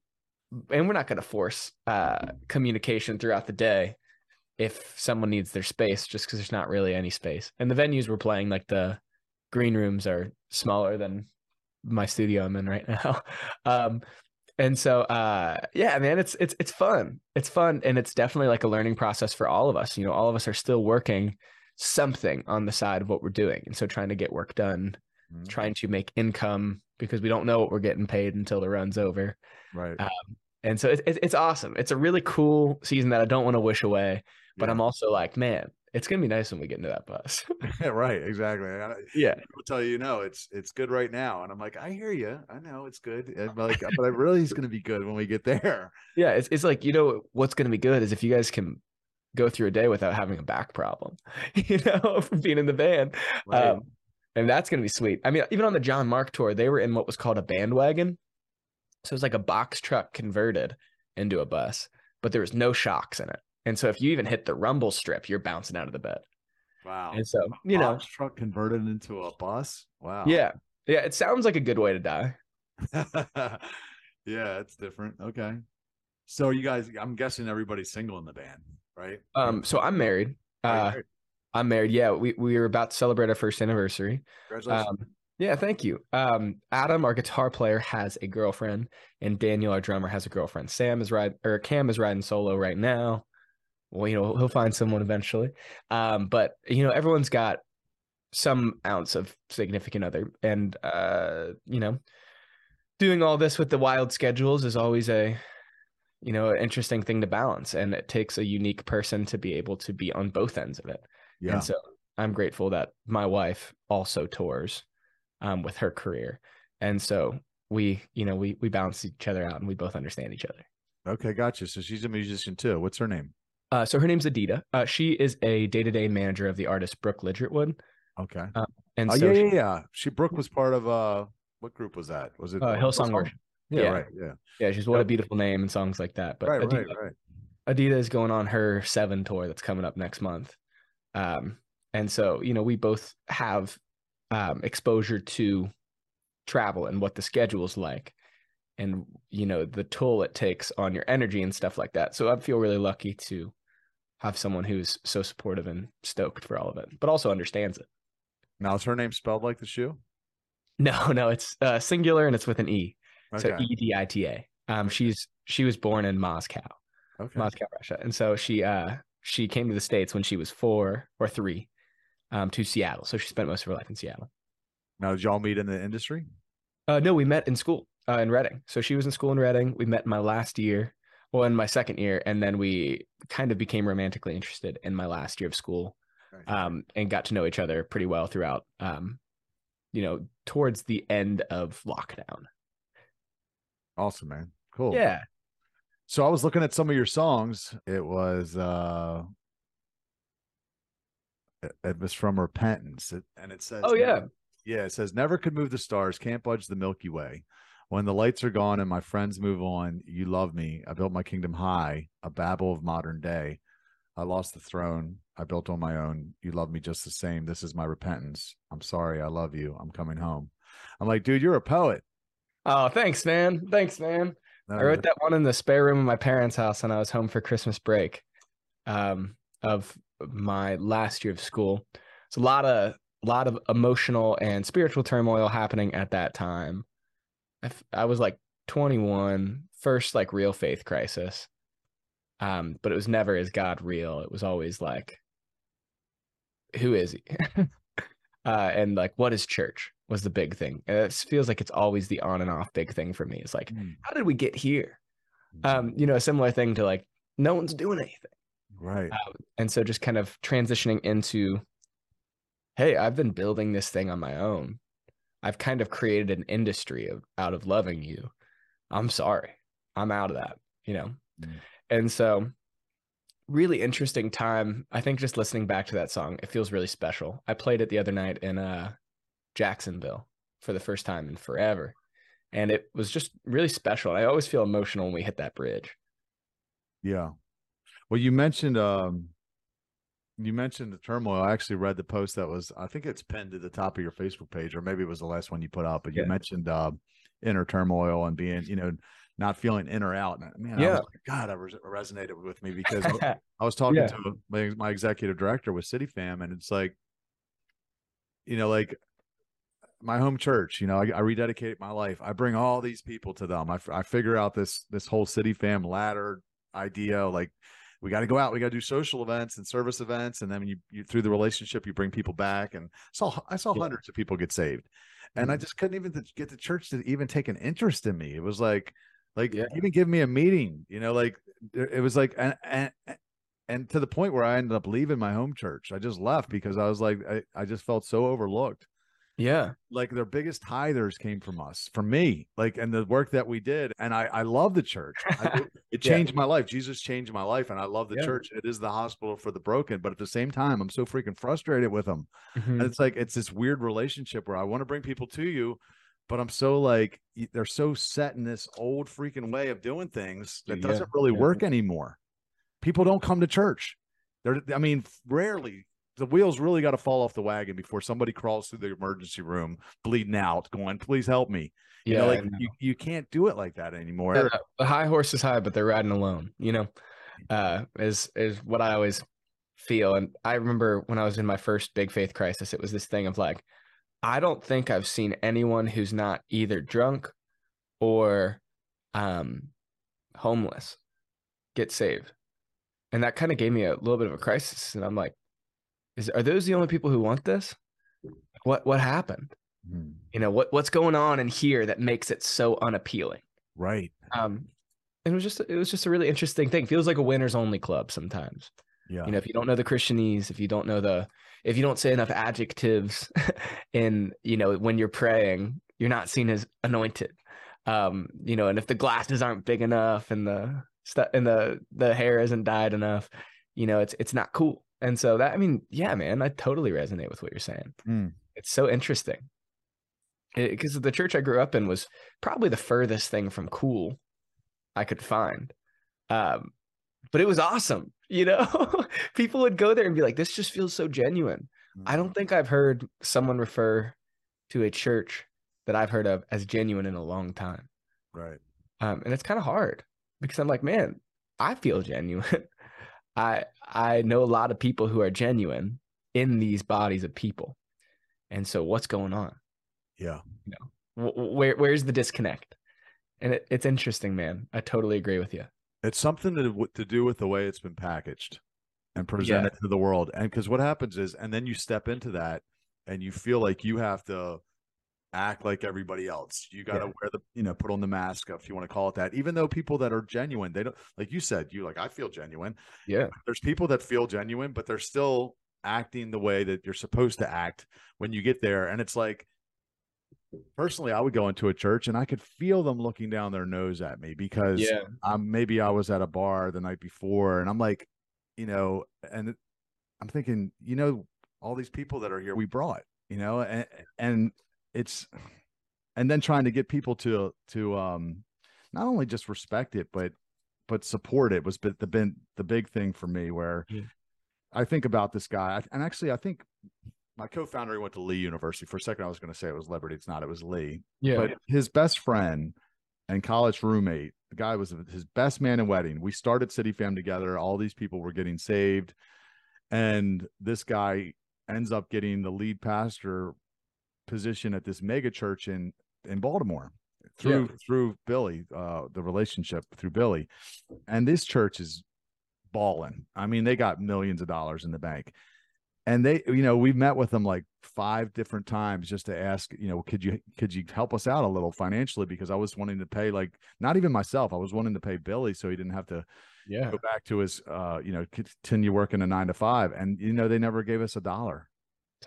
B: and we're not going to force uh communication throughout the day if someone needs their space just because there's not really any space. And the venues we're playing like the green rooms are smaller than my studio i'm in right now. Um and so uh yeah man it's it's it's fun it's fun and it's definitely like a learning process for all of us you know all of us are still working something on the side of what we're doing and so trying to get work done
A: Mhm.
B: trying to make income because we don't know what we're getting paid until the run's over
A: Right.
B: uh, and so it's it's it's awesome it's a really cool season that i don't want to wish away but
A: Yeah.
B: i'm also like man it's gonna be nice when we get into that bus
A: right. Exactly. I- I'll tell you, no, it's it's good right now, and I'm like, I hear you. I know it's good. and Like, but I really is going to be good when we get there.
B: yeah it's, it's like you know what's gonna be good is if you guys can go through a day without having a back problem you know from being in the van
A: Right.
B: Um, and that's gonna be sweet. I mean, even on the John Mark tour, they were in what was called a bandwagon. So it was like a box truck converted into a bus, but there was no shocks in it. And so if you even hit the rumble strip, you're bouncing out of the bed.
A: wow.
B: And so, you know,
A: truck converted into a bus. Wow.
B: yeah. Yeah, it sounds like a good way to die.
A: yeah, it's different. Okay. So you guys, I'm guessing everybody's single in the band, right?
B: Um, so I'm married.
A: Oh,
B: Uh
A: married.
B: I'm married. Yeah, we, we were about to celebrate our first anniversary.
A: Congratulations.
B: Um, yeah, thank you. Um, Adam, our guitar player, has a girlfriend, and Daniel, our drummer, has a girlfriend. Sam is riding, or Cam is riding solo right now. Well, you know, he'll find someone eventually. Um, but you know, everyone's got some ounce of significant other, and uh, you know, doing all this with the wild schedules is always a you know an interesting thing to balance, and it takes a unique person to be able to be on both ends of it.
A: yeah.
B: And so I'm grateful that my wife also tours um, with her career. And so we, you know, we we balance each other out and we both understand each other.
A: Okay, gotcha. So she's a musician too. What's her name?
B: Uh, so her name's Adita. Uh, she is a day-to-day manager of the artist Brooke Ligertwood.
A: Okay.
B: And
A: oh
B: so
A: yeah,
B: she-
A: yeah, yeah. She Brooke was part of uh, what group was that? Was it
B: uh, Hillsong Worship.
A: Yeah,
B: Yeah.
A: right. Yeah.
B: Yeah, she's what a beautiful name and songs like that. But
A: right,
B: Adita,
A: right, right.
B: Adita is going on her seven tour that's coming up next month. Um, and so, you know, we both have um, exposure to travel and what the schedule is like. and you know the toll it takes on your energy and stuff like that. So I feel really lucky to have someone who's so supportive and stoked for all of it, but also understands it.
A: Now is her name spelled like the shoe?
B: No, no, it's uh, singular and it's with an E. So E D I T A. Um, she's she was born in Moscow,
A: okay.
B: Moscow, Russia, and so she uh she came to the states when she was four or three, um, to Seattle. So she spent most of her life in Seattle.
A: Now did y'all meet in the industry?
B: Uh, no, we met in school uh, in Redding. So she was in school in Redding. We met in my last year, well, in my second year, and then we kind of became romantically interested in my last year of school, um, and got to know each other pretty well throughout, um, you know, towards the end of lockdown.
A: awesome, man. Cool.
B: Yeah.
A: So I was looking at some of your songs. It was uh it, was from Repentance. It, and it says
B: Oh, yeah.
A: Yeah, it says never could move the stars, can't budge the Milky Way. When the lights are gone and my friends move on, you love me. I built my kingdom high, a Babel of modern day. I lost the throne. I built on my own. You love me just the same. This is my repentance. I'm sorry. I love you. I'm coming home. I'm like, dude, you're a poet.
B: Oh, thanks, man. Thanks, man. I wrote that one in the spare room of my parents' house when I was home for Christmas break, um, of my last year of school. It's a lot of lot of emotional and spiritual turmoil happening at that time. I, f- I was like 21, first like real faith crisis. Um, but it was never is God real? It was always like, who is he? uh, and like, what is church? Was the big thing. And it feels like it's always the on and off big thing for me. It's like,
A: Mm,
B: how did we get here? Um, you know, a similar thing to like, no one's doing anything.
A: right.
B: And so just kind of transitioning into, hey, I've been building this thing on my own. I've kind of created an industry of out of loving you. I'm sorry. I'm out of that, you know?
A: Mm.
B: And so really interesting time. I think just listening back to that song, it feels really special. I played it the other night in uh Jacksonville for the first time in forever. And it was just really special. I always feel emotional when we hit that bridge.
A: Yeah. Well, you mentioned um you mentioned the turmoil. I actually read the post that was I think it's pinned to the top of your Facebook page, or maybe it was the last one you put out. but you mentioned uh inner turmoil and being, you know, not feeling in or out. And man, I
B: Yeah.
A: was like, God, I res- resonated with me because I I was talking
B: Yeah.
A: to my, my executive director with City Fam, and it's like, you know, like my home church. You know, I, I rededicate my life. I bring all these people to them. I, f- I figure out this this whole City Fam ladder idea. Like, we got to go out. We got to do social events and service events, and then you, you through the relationship, you bring people back. And saw I saw
B: Yeah.
A: hundreds of people get saved, and I
B: Mhm.
A: just couldn't even th- get the church to even take an interest in me. It was like, like
B: Yeah.
A: even give me a meeting. You know, like it it was like and, and and to the point where I ended up leaving my home church. I just left because I was like, I, I just felt so overlooked.
B: Yeah.
A: Like their biggest tithers came from us, from me, like, and the work that we did. And I, I love the church. I, it, it
B: Yeah.
A: changed my life. Jesus changed my life. And I love the
B: Yeah.
A: church. It is the hospital for the broken. But at the same time, I'm so freaking frustrated with them.
B: Mhm.
A: And it's like, it's this weird relationship where I want to bring people to you, but I'm so like, they're so set in this old freaking way of doing things that
B: Yeah,
A: doesn't really work anymore. People don't come to church. They're, I mean, rarely the wheels really got to fall off the wagon before somebody crawls through the emergency room bleeding out, going, please help me. You
B: yeah.
A: know, like
B: know.
A: you, you can't do it like that anymore.
B: Yeah, the high horse is high, but they're riding alone. You know, uh, is is what I always feel. And I remember when I was in my first big faith crisis, it was this thing of like, I don't think I've seen anyone who's not either drunk or um, homeless get saved, and that kind of gave me a little bit of a crisis. And I'm like, is are those the only people who want this? What what happened?
A: Hmm.
B: You know what what's going on in here that makes it so unappealing?
A: Right.
B: um it was just it was just a really interesting thing feels like a winners only club sometimes
A: Yeah.
B: you know if you don't know the christianese if you don't know the if you don't say enough adjectives in you know when you're praying you're not seen as anointed um you know and if the glasses aren't big enough and the stuff and the the hair isn't dyed enough you know it's it's not cool and so that i mean yeah man i totally resonate with what you're saying
A: Mm.
B: it's so interesting because the church I grew up in was probably the furthest thing from cool I could find. Um, but it was awesome, you know. People would go there and be like, "This just feels so genuine." I don't think I've heard someone refer to a church that I've heard of as genuine in a long time.
A: Right.
B: um, and it's kind of hard because I'm like, man, I feel genuine. I I know a lot of people who are genuine in these bodies of people, and so what's going on?
A: Yeah.
B: You know, where where's the disconnect? And it, it's interesting, man. I totally agree with you.
A: It's something to to do with the way it's been packaged and presented yeah. to the world. And because what happens is, and then you step into that, and you feel like you have to act like everybody else. You got to yeah. wear the, you know, put on the mask if you want to call it that. Even though people that are genuine, they don't, like you said, you like, I feel genuine.
B: Yeah.
A: There's people that feel genuine, but they're still acting the way that you're supposed to act when you get there. And it's like, personally, I would go into a church and I could feel them looking down their nose at me because
B: yeah.
A: um, maybe I was at a bar the night before and I'm like, you know, and I'm thinking, you know, all these people that are here, we brought, you know, and, and it's, and then trying to get people to, to, um, not only just respect it, but, but support it was the, the, the big thing for me where yeah. I think about this guy. And actually, I think my co-founder went to Lee University. For a second, I was going to say it was Liberty. It's not. It was Lee.
B: Yeah.
A: But his best friend and college roommate, the guy was his best man in wedding. We started City Fam together. All these people were getting saved, and this guy ends up getting the lead pastor position at this mega church in in Baltimore through yeah. through Billy, uh, the relationship through Billy, and this church is balling. I mean, they got millions of dollars in the bank. And they you know we've met with them like five different times just to ask you know could you could you help us out a little financially? Because i was wanting to pay like not even myself i was wanting to pay billy so he didn't have to
B: yeah.
A: go back to his uh you know continue working a nine to five. And you know they never gave us a dollar.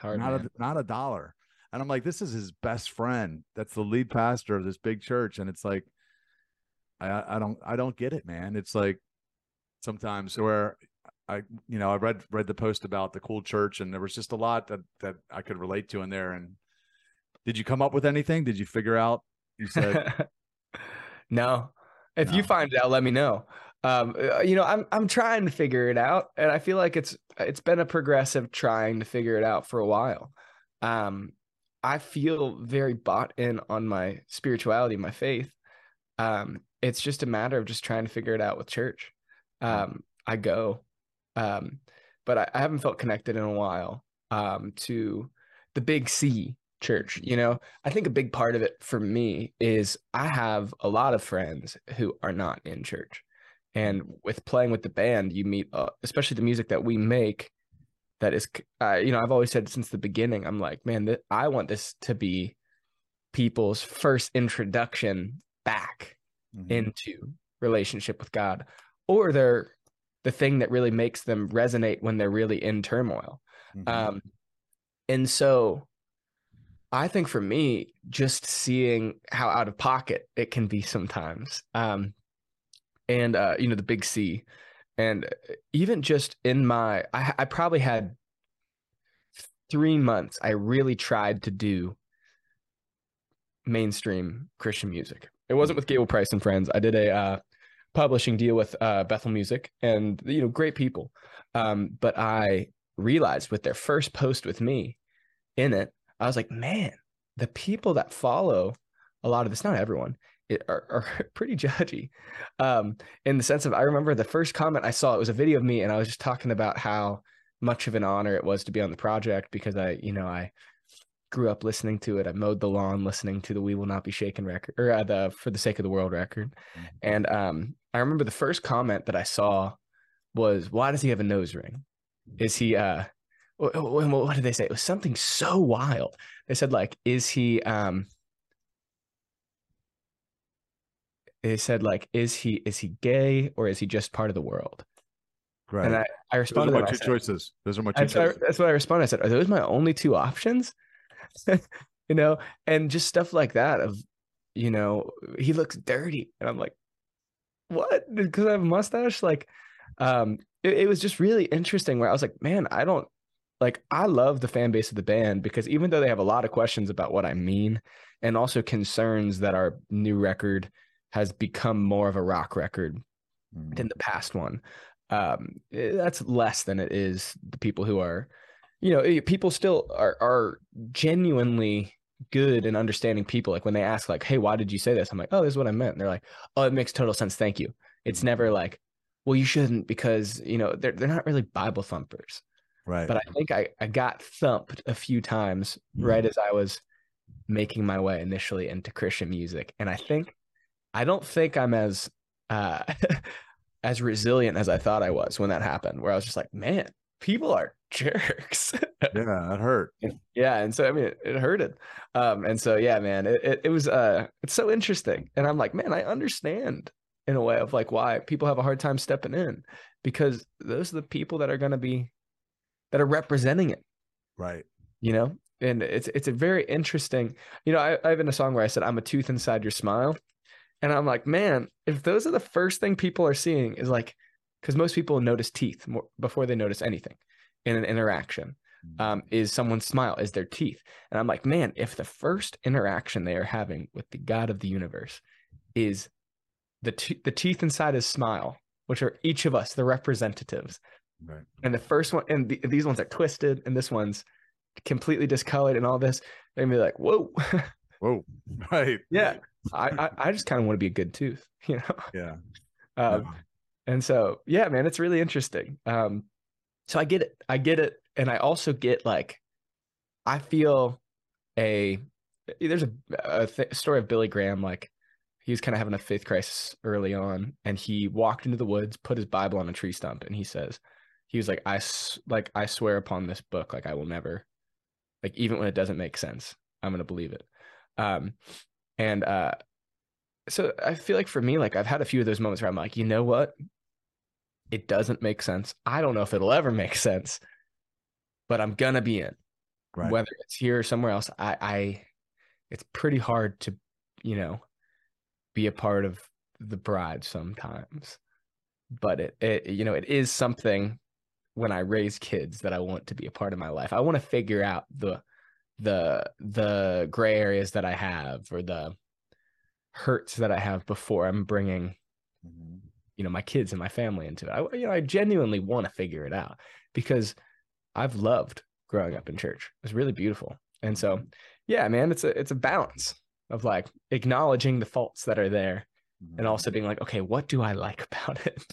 A: Not
B: man.
A: a not a dollar and i'm like this is his best friend that's the lead pastor of this big church and it's like i i don't i don't get it man it's like sometimes where I you know I read read the post about the cool church and there was just a lot that that I could relate to in there. And did you come up with anything? Did you figure out? You said
B: no. If no. you find it out, let me know. Um, uh, you know, I'm I'm trying to figure it out, and I feel like it's it's been a progressive trying to figure it out for a while. Um, I feel very bought in on my spirituality, my faith. Um, it's just a matter of just trying to figure it out with church. Hmm. Um, I go um, but I, I, haven't felt connected in a while um, to the Big C church. You know, I think a big part of it for me is I have a lot of friends who are not in church. And with playing with the band, you meet, uh, especially the music that we make, that is, uh, you know, I've always said since the beginning, I'm like, man, th- I want this to be people's first introduction back mm-hmm. into relationship with God or their the thing that really makes them resonate when they're really in turmoil. Mm-hmm. Um, and so I think for me, just seeing how out of pocket it can be sometimes, um, and uh, you know the big C, and uh, even just in my, I, I probably had three months. I really tried to do mainstream Christian music. It wasn't with Gable Price and Friends. I did a uh, publishing deal with uh, Bethel Music, and you know, great people. Um, but I realized with their first post with me in it, I was like, man, the people that follow a lot of this, not everyone, are, are, pretty judgy. Um, in the sense of, I remember the first comment I saw, it was a video of me, and I was just talking about how much of an honor it was to be on the project because I, you know, I grew up listening to it. I mowed the lawn listening to the "We Will Not Be Shaken" record, or uh, the "For the Sake of the World" record. Mm-hmm. And um, I remember the first comment that I saw was, "Why does he have a nose ring? Is he uh?" What, what did they say? It was something so wild. They said like, "Is he um?" They said like, "Is he is he gay or is he just part of the world?"
A: Right.
B: And I, I responded.
A: Those are my two said, choices. Those are my two
B: that's choices.
A: What
B: I, that's what I responded. I said, "Are those my only two options?" you know, and just stuff like that of, you know, he looks dirty. And I'm like, what? Because I have a mustache? Like, um, it, it was just really interesting where I was like, man, I don't like I love the fan base of the band because even though they have a lot of questions about what I mean and also concerns that our new record has become more of a rock record mm. than the past one. Um, eh, that's less than it is the people who are you know, eh, people still are are genuinely good and understanding people. Like when they ask, like, "Hey, why did you say this?" I'm like, "Oh, this is what I meant." And they're like, "Oh, it makes total sense. Thank you." It's never like, "Well, you shouldn't," because you know they're they're not really Bible thumpers.
A: Right.
B: But I think I I got thumped a few times right as I was making my way initially into Christian music, and I think I don't think I'm as uh as resilient as I thought I was when that happened. Where I was just like, "Man, people are jerks."
A: yeah, that hurt.
B: yeah and so i mean it, it hurted um and so yeah man it, it, it was uh it's so interesting and i'm like man i understand in a way of like why people have a hard time stepping in because those are the people that are going to be that are representing it
A: Right.
B: you know and it's it's a very interesting you know I, I have in a song where i said i'm a tooth inside your smile and i'm like man if those are the first thing people are seeing is like because most people notice teeth more before they notice anything in an interaction um, is someone's smile, is their teeth. And I'm like, man, if the first interaction they are having with the God of the universe is the te- the teeth inside his smile, which are each of us, the representatives,
A: Right.
B: and the first one, and the, these ones are twisted, and this one's completely discolored, and all this, they're gonna be like, whoa,
A: Whoa. Right.
B: yeah. I I, I just kind of want to be a good tooth, you know.
A: Yeah.
B: Um,
A: Yeah.
B: and so, yeah, man, it's really interesting. Um, so I get it. I get it. And I also get like, I feel a, there's a, a th- story of Billy Graham. Like he was kind of having a faith crisis early on and he walked into the woods, put his Bible on a tree stump. And he says, he was like, I, like, I swear upon this book, like I will never, like, even when it doesn't make sense, I'm going to believe it. Um, and, uh, so I feel like for me, like I've had a few of those moments where I'm like, you know what? It doesn't make sense. I don't know if it'll ever make sense, but I'm gonna be in.
A: Right.
B: Whether it's here or somewhere else, I, I it's pretty hard to, you know, be a part of the bride sometimes. But it, it you know, it is something when I raise kids that I want to be a part of my life. I want to figure out the the the gray areas that I have or the hurts that I have before I'm bringing
A: Mhm.
B: you know my kids and my family into it. I you know I genuinely want to figure it out because I've loved growing up in church. It's really beautiful. And so yeah, man, it's a it's a balance of like acknowledging the faults that are there
A: Mhm.
B: and also being like, okay, what do I like about it?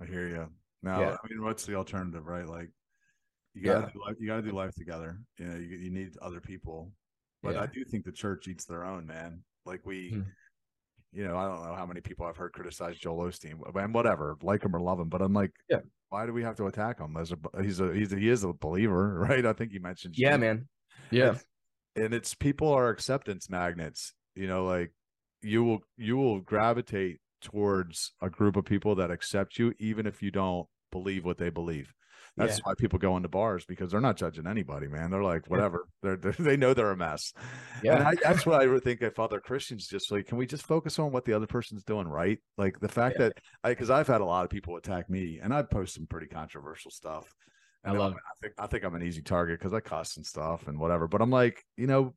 A: I hear you. Now,
B: Yeah.
A: I mean, what's the alternative, right? Like, you gotta do life, you gotta do life together. You know, you, you need other people. But
B: Yeah.
A: I do think the church eats their own, man. Like we,
B: Hmm.
A: you know, I don't know how many people I've heard criticize Joel Osteen, and whatever, like him or love him. But I'm like,
B: Yeah.
A: why do we have to attack him? As a, he's a, he's a, he is a believer, right? I think you mentioned,
B: Yeah,
A: Jesus.
B: man. Yeah.
A: It's- and it's people are acceptance magnets. You know, like you will you will gravitate towards a group of people that accept you, even if you don't believe what they believe. That's
B: Yeah.
A: why people go into bars because they're not judging anybody, man. They're like, whatever. They're, they're they know they're a mess. And
B: Yeah.
A: I, that's what I would think if other Christians just like, can we just focus on what the other person's doing right? Like the fact
B: Yeah.
A: that I, because I've had a lot of people attack me, and I post some pretty controversial stuff.
B: I
A: And
B: love
A: I'm- I think I think I'm an easy target because I cuss and stuff and whatever. But I'm like, you know,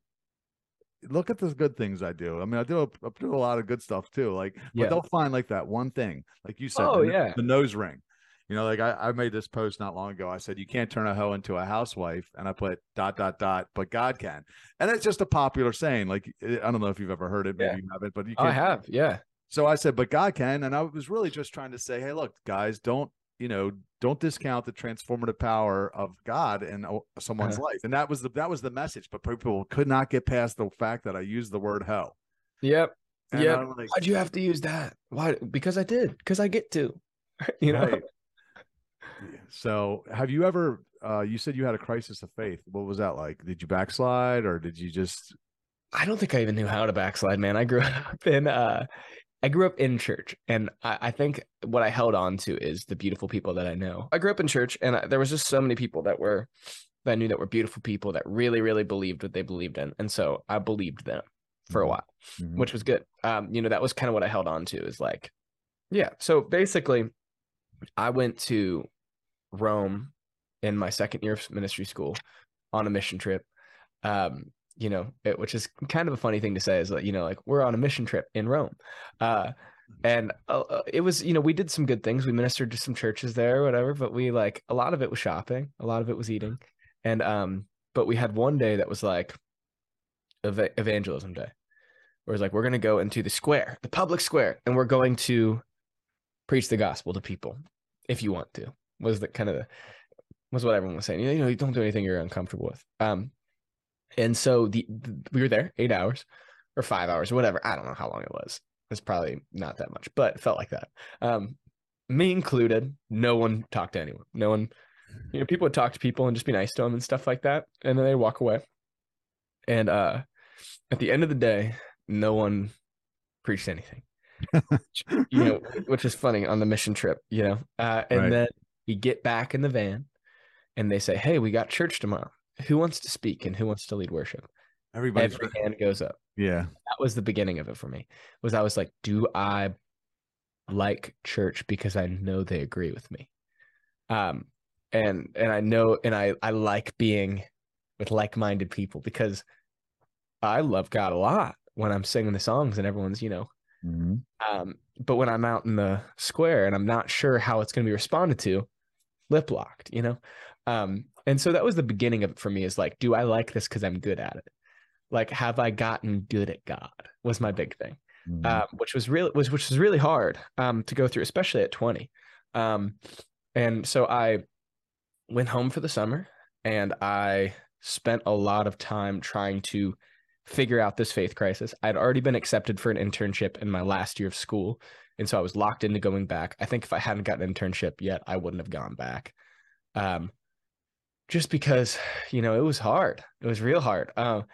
A: look at the good things I do. I mean, I do a, I do a lot of good stuff too. Like,
B: Yeah.
A: but they'll find like that one thing, like you said,
B: Oh,
A: the,
B: yeah.
A: the nose ring. You know, like I, I made this post not long ago. I said you can't turn a hoe into a housewife, and I put dot dot dot, but God can. And it's just a popular saying. Like I don't know if you've ever heard it, maybe
B: Yeah.
A: you haven't, but you
B: Oh,
A: can.
B: I have. Yeah.
A: So I said, but God can. And I was really just trying to say, hey, look, guys, don't, you know, don't discount the transformative power of God in someone's
B: Uh-huh.
A: life. And that was the that was the message. But people could not get past the fact that I used the word hell.
B: Yep.
A: Yeah. Like,
B: Why'd you have to use that? Why? Because I did. Because I get to. you know.
A: right. So have you ever uh you said you had a crisis of faith. What was that like? Did you backslide or did you just
B: I don't think I even knew how to backslide, man. I grew up in uh I grew up in church and I, I think what I held on to is the beautiful people that I know. I grew up in church and I, there was just so many people that were that I knew that were beautiful people that really, really believed what they believed in. And so I believed them for a
A: Mhm.
B: while,
A: Mhm.
B: which was good. Um, you know, that was kind of what I held on to is like, yeah. So basically I went to Rome in my second year of ministry school on a mission trip. Um, you know, it, which is kind of a funny thing to say is like, you know, like we're on a mission trip in Rome. Uh, and uh, uh, it was, you know, we did some good things. We ministered to some churches there whatever, but we like a lot of it was shopping, a lot of it was eating. And, um, but we had one day that was like, eva- evangelism day, where it's like we're going to go into the square, the public square, and we're going to preach the gospel to people if you want to. Was the kind of the, was what everyone was saying. You know, you don't do anything you're uncomfortable with. Um, and so the, the we were there eight hours or five hours or whatever. I don't know how long it was. It's probably not that much, but it felt like that. Um, me included. No one talked to anyone. No one. You know, people would talk to people and just be nice to them and stuff like that, and then they walk away. And uh, at the end of the day, no one preached anything. you know, which is funny on the mission trip. You know, uh, and
A: Right.
B: then we get back in the van, and they say, "Hey, we got church tomorrow. Who wants to speak and who wants to lead worship?"
A: Everybody's
B: Every hand goes up.
A: yeah.
B: That was the beginning of it for me. Was I was like, "Do I like church because I know they agree with me?" Um, and and I know and I I like being with like-minded people because I love God a lot when I'm singing the songs and everyone's you know
A: Mhm.
B: um, but when I'm out in the square and I'm not sure how it's going to be responded to, lip locked, you know? Um, and so that was the beginning of it for me is like, do I like this because I'm good at it? Like, have I gotten good at God? Was my big thing,
A: Mhm.
B: um, which was really was which was really hard um, to go through, especially at 20. Um, and so I went home for the summer and I spent a lot of time trying to figure out this faith crisis. I'd already been accepted for an internship in my last year of school. And so I was locked into going back. I think if I hadn't gotten an internship yet, I wouldn't have gone back. Um, just because, you know, it was hard. It was real hard. Um,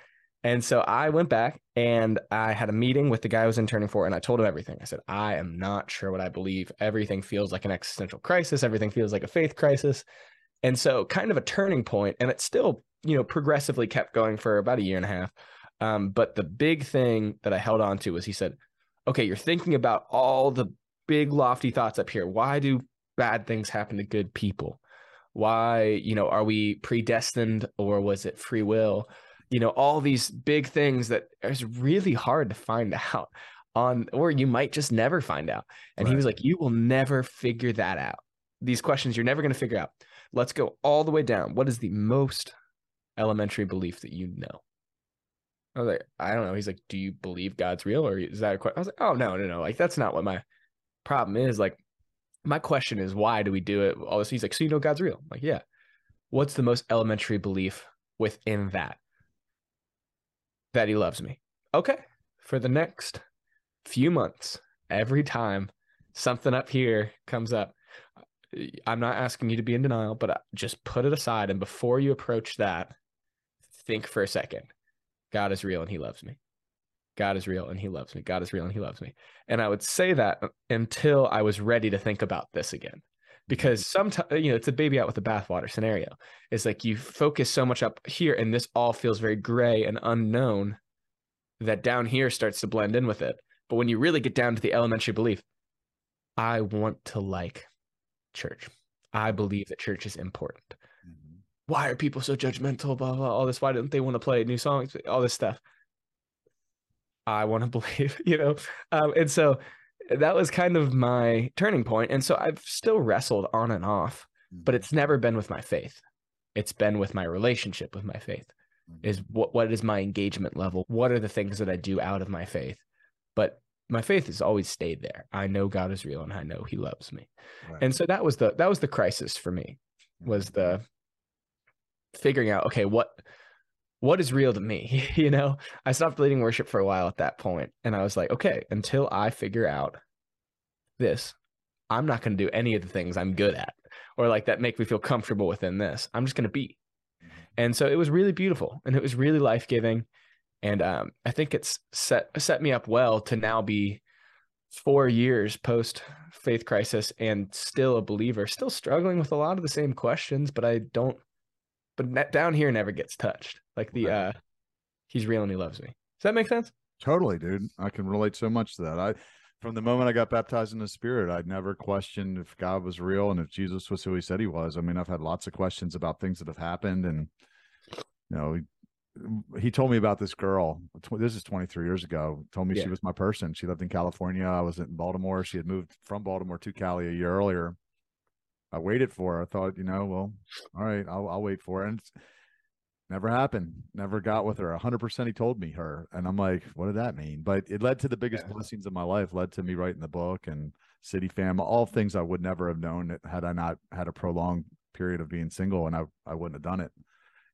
B: and so I went back and I had a meeting with the guy I was interning for, and I told him everything. I said, I am not sure what I believe. Everything feels like an existential crisis. Everything feels like a faith crisis. And so, kind of a turning point, and it still, you know, progressively kept going for about a year and a half. Um, but the big thing that I held on to was he said, okay, you're thinking about all the big lofty thoughts up here. Why do bad things happen to good people? Why, you know, are we predestined or was it free will? You know, all these big things that is really hard to find out on, or you might just never find out. And he was like, you will never figure that out. These questions you're never going to figure out. Let's go all the way down. What is the most elementary belief that you know? I was like, I don't know. He's like, do you believe God's real, or is that a question? I was like, oh no, no, no. Like that's not what my problem is. Like, my question is, why do we do it? All this. He's like, so you know God's real? I'm like, yeah. What's the most elementary belief within that? That He loves me. Okay. For the next few months, every time something up here comes up, I'm not asking you to be in denial, but uh, just put it aside. And before you approach that, think for a second. God is real and he loves me. God is real and he loves me. God is real and he loves me. And I would say that until I was ready to think about this again. Mm-hmm. Because sometimes, uh, you know, it's a baby out with the bathwater scenario. It's like you focus so much up here and this all feels very gray and unknown that down here starts to blend in with it. But when you really get down to the elementary belief, I want to like church. I believe that church is important. Why are people so judgmental? Blah blah. All this. Why don't they want to play new songs? All this stuff. I want to believe, you know. Um, and so that was kind of my turning point. And so I've still wrestled on and off, but it's never been with my faith. It's been with my relationship with my faith.
A: Mhm.
B: Is what what is my engagement level? What are the things that I do out of my faith? But my faith has always stayed there. I know God is real and I know He loves me.
A: Right.
B: And so that was the that was the crisis for me was the figuring out okay what what is real to me you know? I stopped leading worship for a while at that point and i was like okay until i figure out this i'm not going to do any of the things i'm good at or like that make me feel comfortable within this. I'm just going to be.
A: Mhm.
B: and so it was really beautiful and it was really life-giving and um, i think it's set set me up well to now be four years post faith crisis and still a believer still struggling with a lot of the same questions but i don't but down here never gets touched like the uh he's real and he loves me does that make sense
A: Totally, dude. I can relate so much to that. I, from the moment I got baptized in the Spirit, I'd never questioned if God was real and if Jesus was who He said He was. I mean, I've had lots of questions about things that have happened, and you know, he, he told me about this girl. This is 23 years ago. Told me
B: Yeah.
A: she was my person. She lived in California. I was in Baltimore. She had moved from Baltimore to Cali a year earlier. I waited for her. I thought, you know, well, all right, I'll, I'll wait for it. And it's- never happened. Never got with her. hundred percent. He told me her, and I'm like, what did that mean? But it led to the biggest
B: Yeah.
A: blessings of my life. Led to me writing the book and City Fam. All things I would never have known had I not had a prolonged period of being single, and I I wouldn't have done it.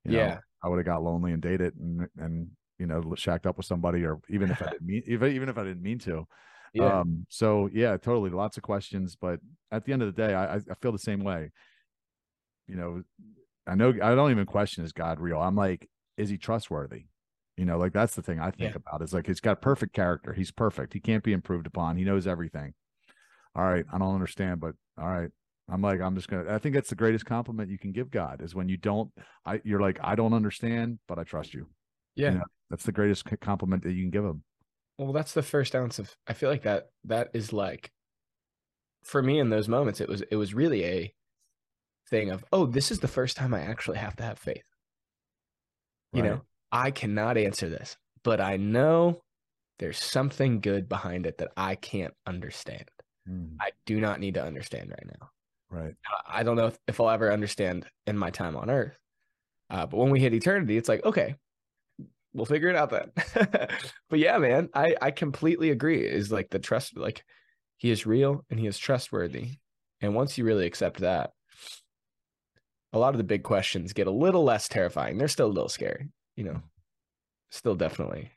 A: You know,
B: Yeah.
A: I would have got lonely and dated and and you know shacked up with somebody, or even if I didn't mean even even if I didn't mean to.
B: Yeah.
A: Um, so yeah, totally. Lots of questions, but at the end of the day, I, I feel the same way. You know, I know I don't even question is God real. I'm like, is he trustworthy? You know, like that's the thing I think
B: Yeah.
A: about is like he's got perfect character. He's perfect. He can't be improved upon. He knows everything. All right, I don't understand, but all right. I'm like, I'm just gonna I think that's the greatest compliment you can give God is when you don't I you're like, I don't understand, but I trust you.
B: yeah.
A: know, That's the greatest compliment that you can give him.
B: Well, that's the first ounce of. I feel like that that is like, for me in those moments, it was it was really a thing of, oh, this is the first time I actually have to have faith. You
A: Right.
B: know, I cannot answer this, but I know there's something good behind it that I can't understand.
A: Mm,
B: I do not need to understand right now.
A: right.
B: I- I don't know if, if I'll ever understand in my time on Earth. Uh, but when we hit eternity, it's like, okay, we'll figure it out then. but yeah, man, I, I completely agree. Is like the trust, like he is real and he is trustworthy. And once you really accept that, a lot of the big questions get a little less terrifying. They're still a little scary, you know, still definitely.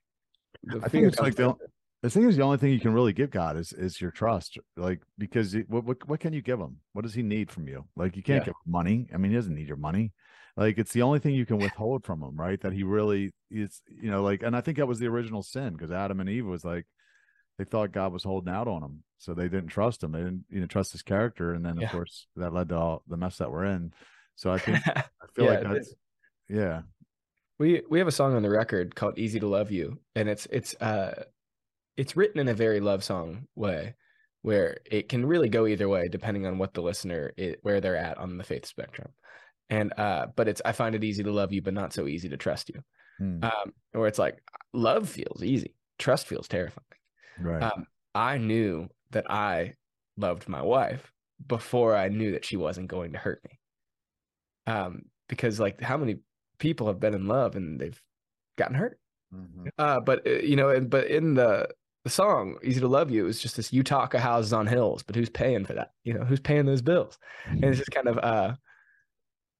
B: the
A: I think it's like the
B: with it.
A: the thing is the only thing you can really give God is is your trust. Like because it, what, what what can you give him? What does he need from you? Like you can't
B: Yeah.
A: give him money. I mean, he doesn't need your money. Like it's the only thing you can withhold from him, right? That he really is, you know, like and I think that was the original sin because Adam and Eve was like they thought God was holding out on them. So they didn't trust him. They didn't, you know, trust his character. And then of
B: Yeah.
A: course that led to all the mess that we're in. So I think I feel
B: Yeah,
A: like that's yeah.
B: We we have a song on the record called "Easy to Love You," and it's it's uh it's written in a very love song way, where it can really go either way depending on what the listener i where they're at on the faith spectrum. And uh, but it's I find it easy to love you, but not so easy to trust you.
A: Hmm,
B: Um, where it's like love feels easy, trust feels terrifying.
A: right.
B: Um, I knew that I loved my wife before I knew that she wasn't going to hurt me. Um, because like how many people have been in love and they've gotten hurt?
A: Mhm.
B: Uh, but uh, you know, and but in the the song "Easy to Love You" is just this Utaka houses on hills, but who's paying for that? You know, who's paying those bills? And it's just kind of uh,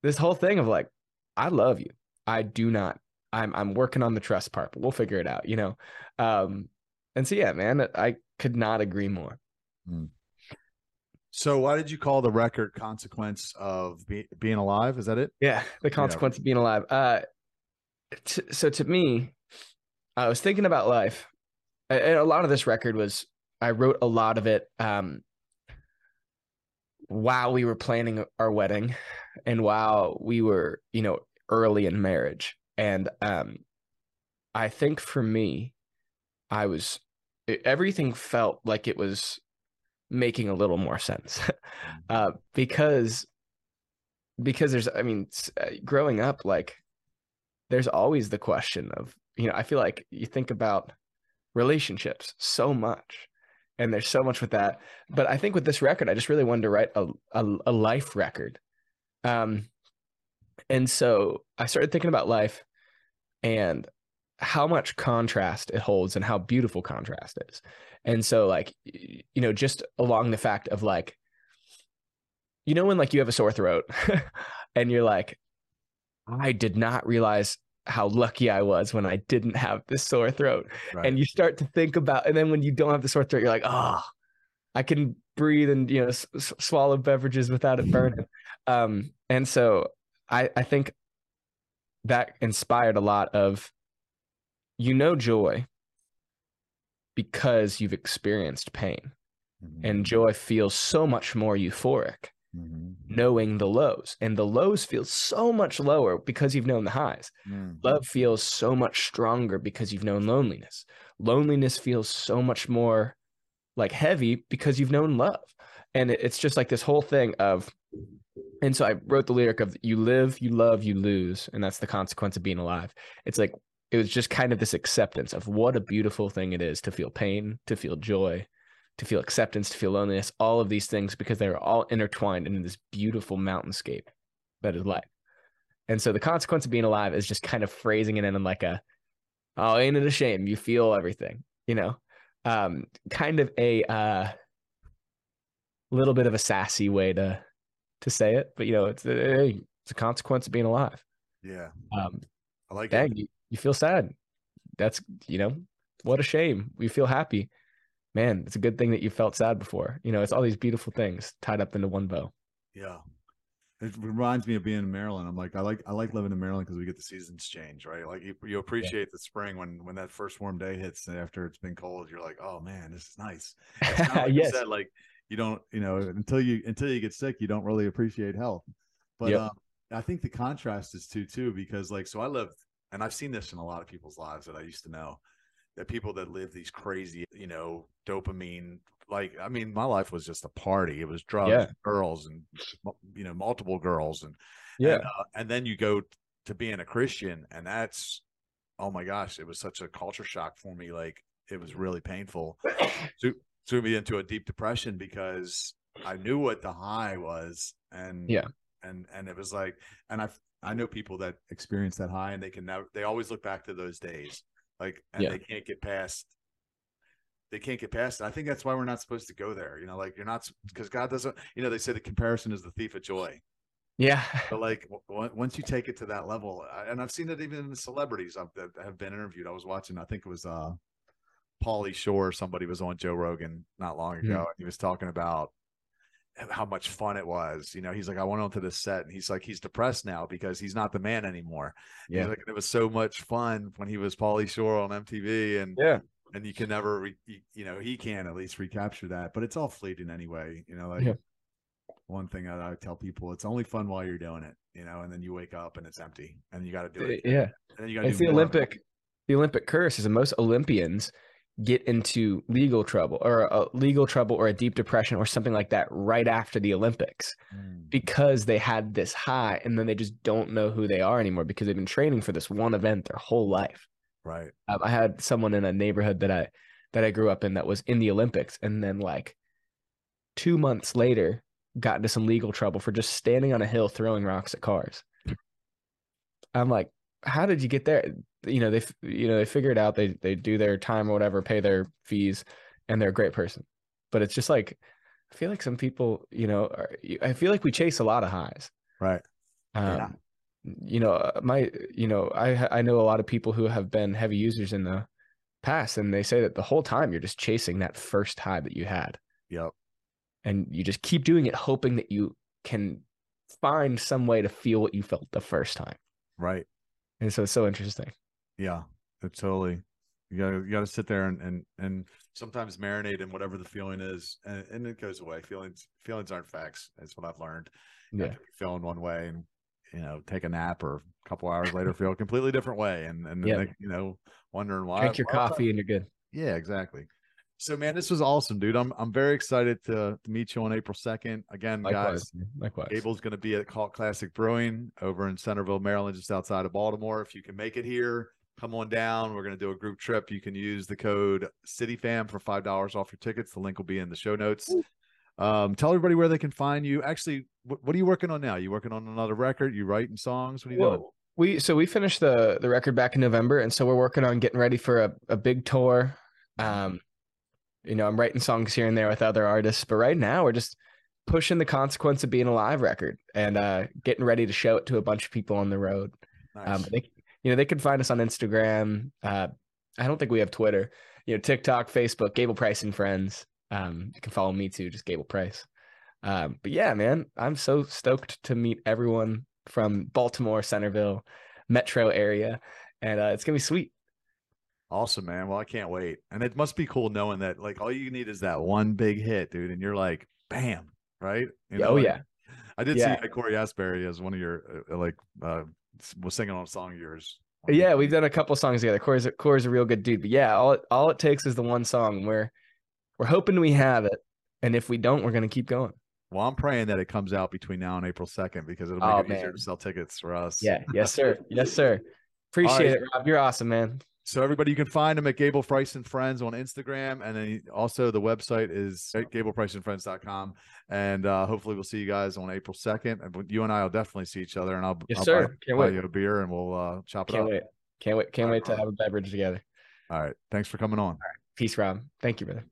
B: this whole thing of like, I love you. I do not. I'm I'm working on the trust part, but we'll figure it out. You know, um, and so yeah, man, I could not agree more.
A: So why did you call the record consequence of be, being alive? Is that it?
B: Yeah, the consequence of being alive. Uh, t- so to me, I was thinking about life. A lot of this record was I wrote a lot of it um, while we were planning our wedding, and while we were, you know, early in marriage. And um, I think for me, I was e- everything felt like it was making a little more sense. Uh, because because there's i mean uh, growing up like there's always the question of you know i feel like you think about relationships so much and there's so much with that. But i think with this record i just really wanted to write a, a, a life record. Um and so i started thinking about life and how much contrast it holds and how beautiful contrast is. And so like you know just along the fact of like you know when like you have a sore throat and you're like i did not realize how lucky i was when i didn't have this sore throat
A: Right.
B: and you start to think about and then when you don't have the sore throat you're like oh i can breathe and you know s- swallow beverages without it burning um and so i i think that inspired a lot of you know joy because you've experienced pain
A: Mhm.
B: and joy feels so much more euphoric
A: Mhm.
B: knowing the lows and the lows feel so much lower because you've known the highs.
A: Mhm.
B: love feels so much stronger because you've known loneliness. Loneliness feels so much more like heavy because you've known love. And it's just like this whole thing of and so i wrote the lyric of you live you love you lose and that's the consequence of being alive. It's like it was just kind of this acceptance of what a beautiful thing it is to feel pain to feel joy to feel acceptance to feel loneliness all of these things because they're all intertwined into this beautiful mountainscape that is life And so the consequence of being alive is just kind of phrasing it in like a, oh, ain't it a shame? You feel everything, you know, um, kind of a uh, little bit of a sassy way to to say it, but you know, it's a, it's a consequence of being alive.
A: Yeah.
B: Um,
A: I like
B: dang,
A: it.
B: you, you feel sad. That's you know, what a shame. We feel happy. Man, it's a good thing that you felt sad before. You know, it's all these beautiful things tied up into one bow.
A: Yeah. It reminds me of being in Maryland. I'm like, I like, I like living in Maryland because we get the seasons change, right? Like you, you appreciate the spring when when that first warm day hits after it's been cold. You're like, oh man, this is nice. It's kinda you
B: yes.
A: said, like you don't, you know, until you until you get sick, you don't really appreciate health. But
B: Yep.
A: um, I think the contrast is too too because like so I lived and I've seen this in a lot of people's lives that I used to know that people that live these crazy, you know, dopamine. Like I mean, my life was just a party. It was drugs,
B: Yeah.
A: girls, and you know, multiple girls, and
B: Yeah.
A: and, uh, and then you go to being a Christian, and that's oh my gosh, it was such a culture shock for me. Like it was really painful. Threw, threw me into a deep depression because I knew what the high was, and
B: Yeah.
A: and and it was like, and I I know people that experience that high, and they can never. They always look back to those days, like, and
B: Yeah.
A: they can't get past. They can't get past it. I think that's why we're not supposed to go there. You know, like you're not because God doesn't. You know, they say the comparison is the thief of joy.
B: Yeah.
A: But like w- once you take it to that level, and I've seen it even in the celebrities I've, that have been interviewed. I was watching, I think it was uh, Pauly Shore. Somebody was on Joe Rogan not long ago,
B: Hmm.
A: and he was talking about how much fun it was. You know, he's like, I went onto this set, and he's like, he's depressed now because he's not the man anymore.
B: Yeah.
A: like, it was so much fun when he was Pauly Shore on MTV, and
B: Yeah.
A: and you can never, re- you, know, he can at least recapture that, but it's all fleeting anyway. You know, like
B: Yeah.
A: one thing that I tell people, it's only fun while you're doing it, you know, and then you wake up and it's empty, and you got to do it. Eh, again,
B: Yeah.
A: and then you got to
B: It's
A: do
B: the
A: it.
B: Olympic the Olympic curse is that most Olympians get into legal trouble or a legal trouble or a deep depression or something like that right after the Olympics
A: Mm,
B: because they had this high and then they just don't know who they are anymore because they've been training for this one event their whole life.
A: right.
B: Um, I had someone in a neighborhood that I that I grew up in that was in the Olympics, and then like two months later, got into some legal trouble for just standing on a hill throwing rocks at cars. I'm like, how did you get there? You know, they you know they figure it out. They they do their time or whatever, pay their fees, and they're a great person. But it's just like I feel like some people, you know, are, I feel like we chase a lot of highs.
A: Right.
B: Um,
A: Yeah.
B: You know, uh, my, you know, I I know a lot of people who have been heavy users in the past, and they say that the whole time you're just chasing that first high that you had,
A: Yep.
B: and you just keep doing it, hoping that you can find some way to feel what you felt the first time.
A: Right.
B: And so it's so interesting.
A: Yeah. It totally. You gotta you gotta sit there and and and sometimes marinate in whatever the feeling is, and, and it goes away. Feelings feelings aren't facts. That's what I've learned.
B: Yeah,
A: be feeling one way and you know take a nap or a couple hours later feel a completely different way and and then they- you know wondering why
B: drink your
A: why
B: coffee and you're good.
A: yeah exactly so man this was awesome dude i'm i'm very excited to, to meet you on april 2nd again guys
B: Likewise, likewise.
A: Gable's going to be at Cult Classic Brewing over in Centerville, Maryland, just outside of Baltimore. If you can make it here, come on down. We're going to do a group trip. You can use the code CityFam for five dollars off your tickets. The link will be in the show notes. Um, tell everybody where they can find you. Actually, what, what are you working on now? You working on another record? You writing songs? What are you doing?
B: We so we finished the the record back in November, and so we're working on getting ready for a, a big tour. Um, you know, I'm writing songs here and there with other artists, but right now we're just pushing the consequence of being a live record and uh, getting ready to show it to a bunch of people on the road.
A: Nice.
B: Um, they, you know, they can find us on Instagram. Uh, I don't think we have Twitter. You know, TikTok, Facebook, Gable Price and Friends. Um, you can follow me too, just Gable Price. Um, but yeah, man, I'm so stoked to meet everyone from Baltimore, Centerville, metro area, and uh, it's gonna be sweet.
A: Awesome, man. Well, I can't wait. And it must be cool knowing that like all you need is that one big hit, dude, and you're like, bam, right? You
B: oh
A: like,
B: yeah,
A: I did
B: Yeah.
A: see Cory Asbury as one of your uh, like uh was singing on a song of yours.
B: yeah. We've done a couple songs together. Cory's a, Cory's a real good dude, but yeah, all it, all it takes is the one song. We're we're hoping we have it, and if we don't, we're gonna keep going.
A: Well, I'm praying that it comes out between now and April 2nd because it'll make
B: Oh,
A: it easier to sell tickets for us.
B: Yeah, yes, sir, yes, sir. Appreciate
A: right.
B: it, Robb. You're awesome, man.
A: So everybody, you can find him at Gable Price and Friends on Instagram, and then he, also the website is at GablePriceandFriends.com. And uh, hopefully, we'll see you guys on April second. And you and I will definitely see each other, and I'll,
B: Yes,
A: I'll
B: sir.
A: buy,
B: Can't
A: buy
B: wait.
A: you a beer, and we'll uh, chop it
B: Can't
A: up.
B: wait. Can't wait. Can't
A: All
B: wait to
A: right.
B: have a beverage together.
A: All right, thanks for coming on.
B: Peace, Robb. Thank you, brother.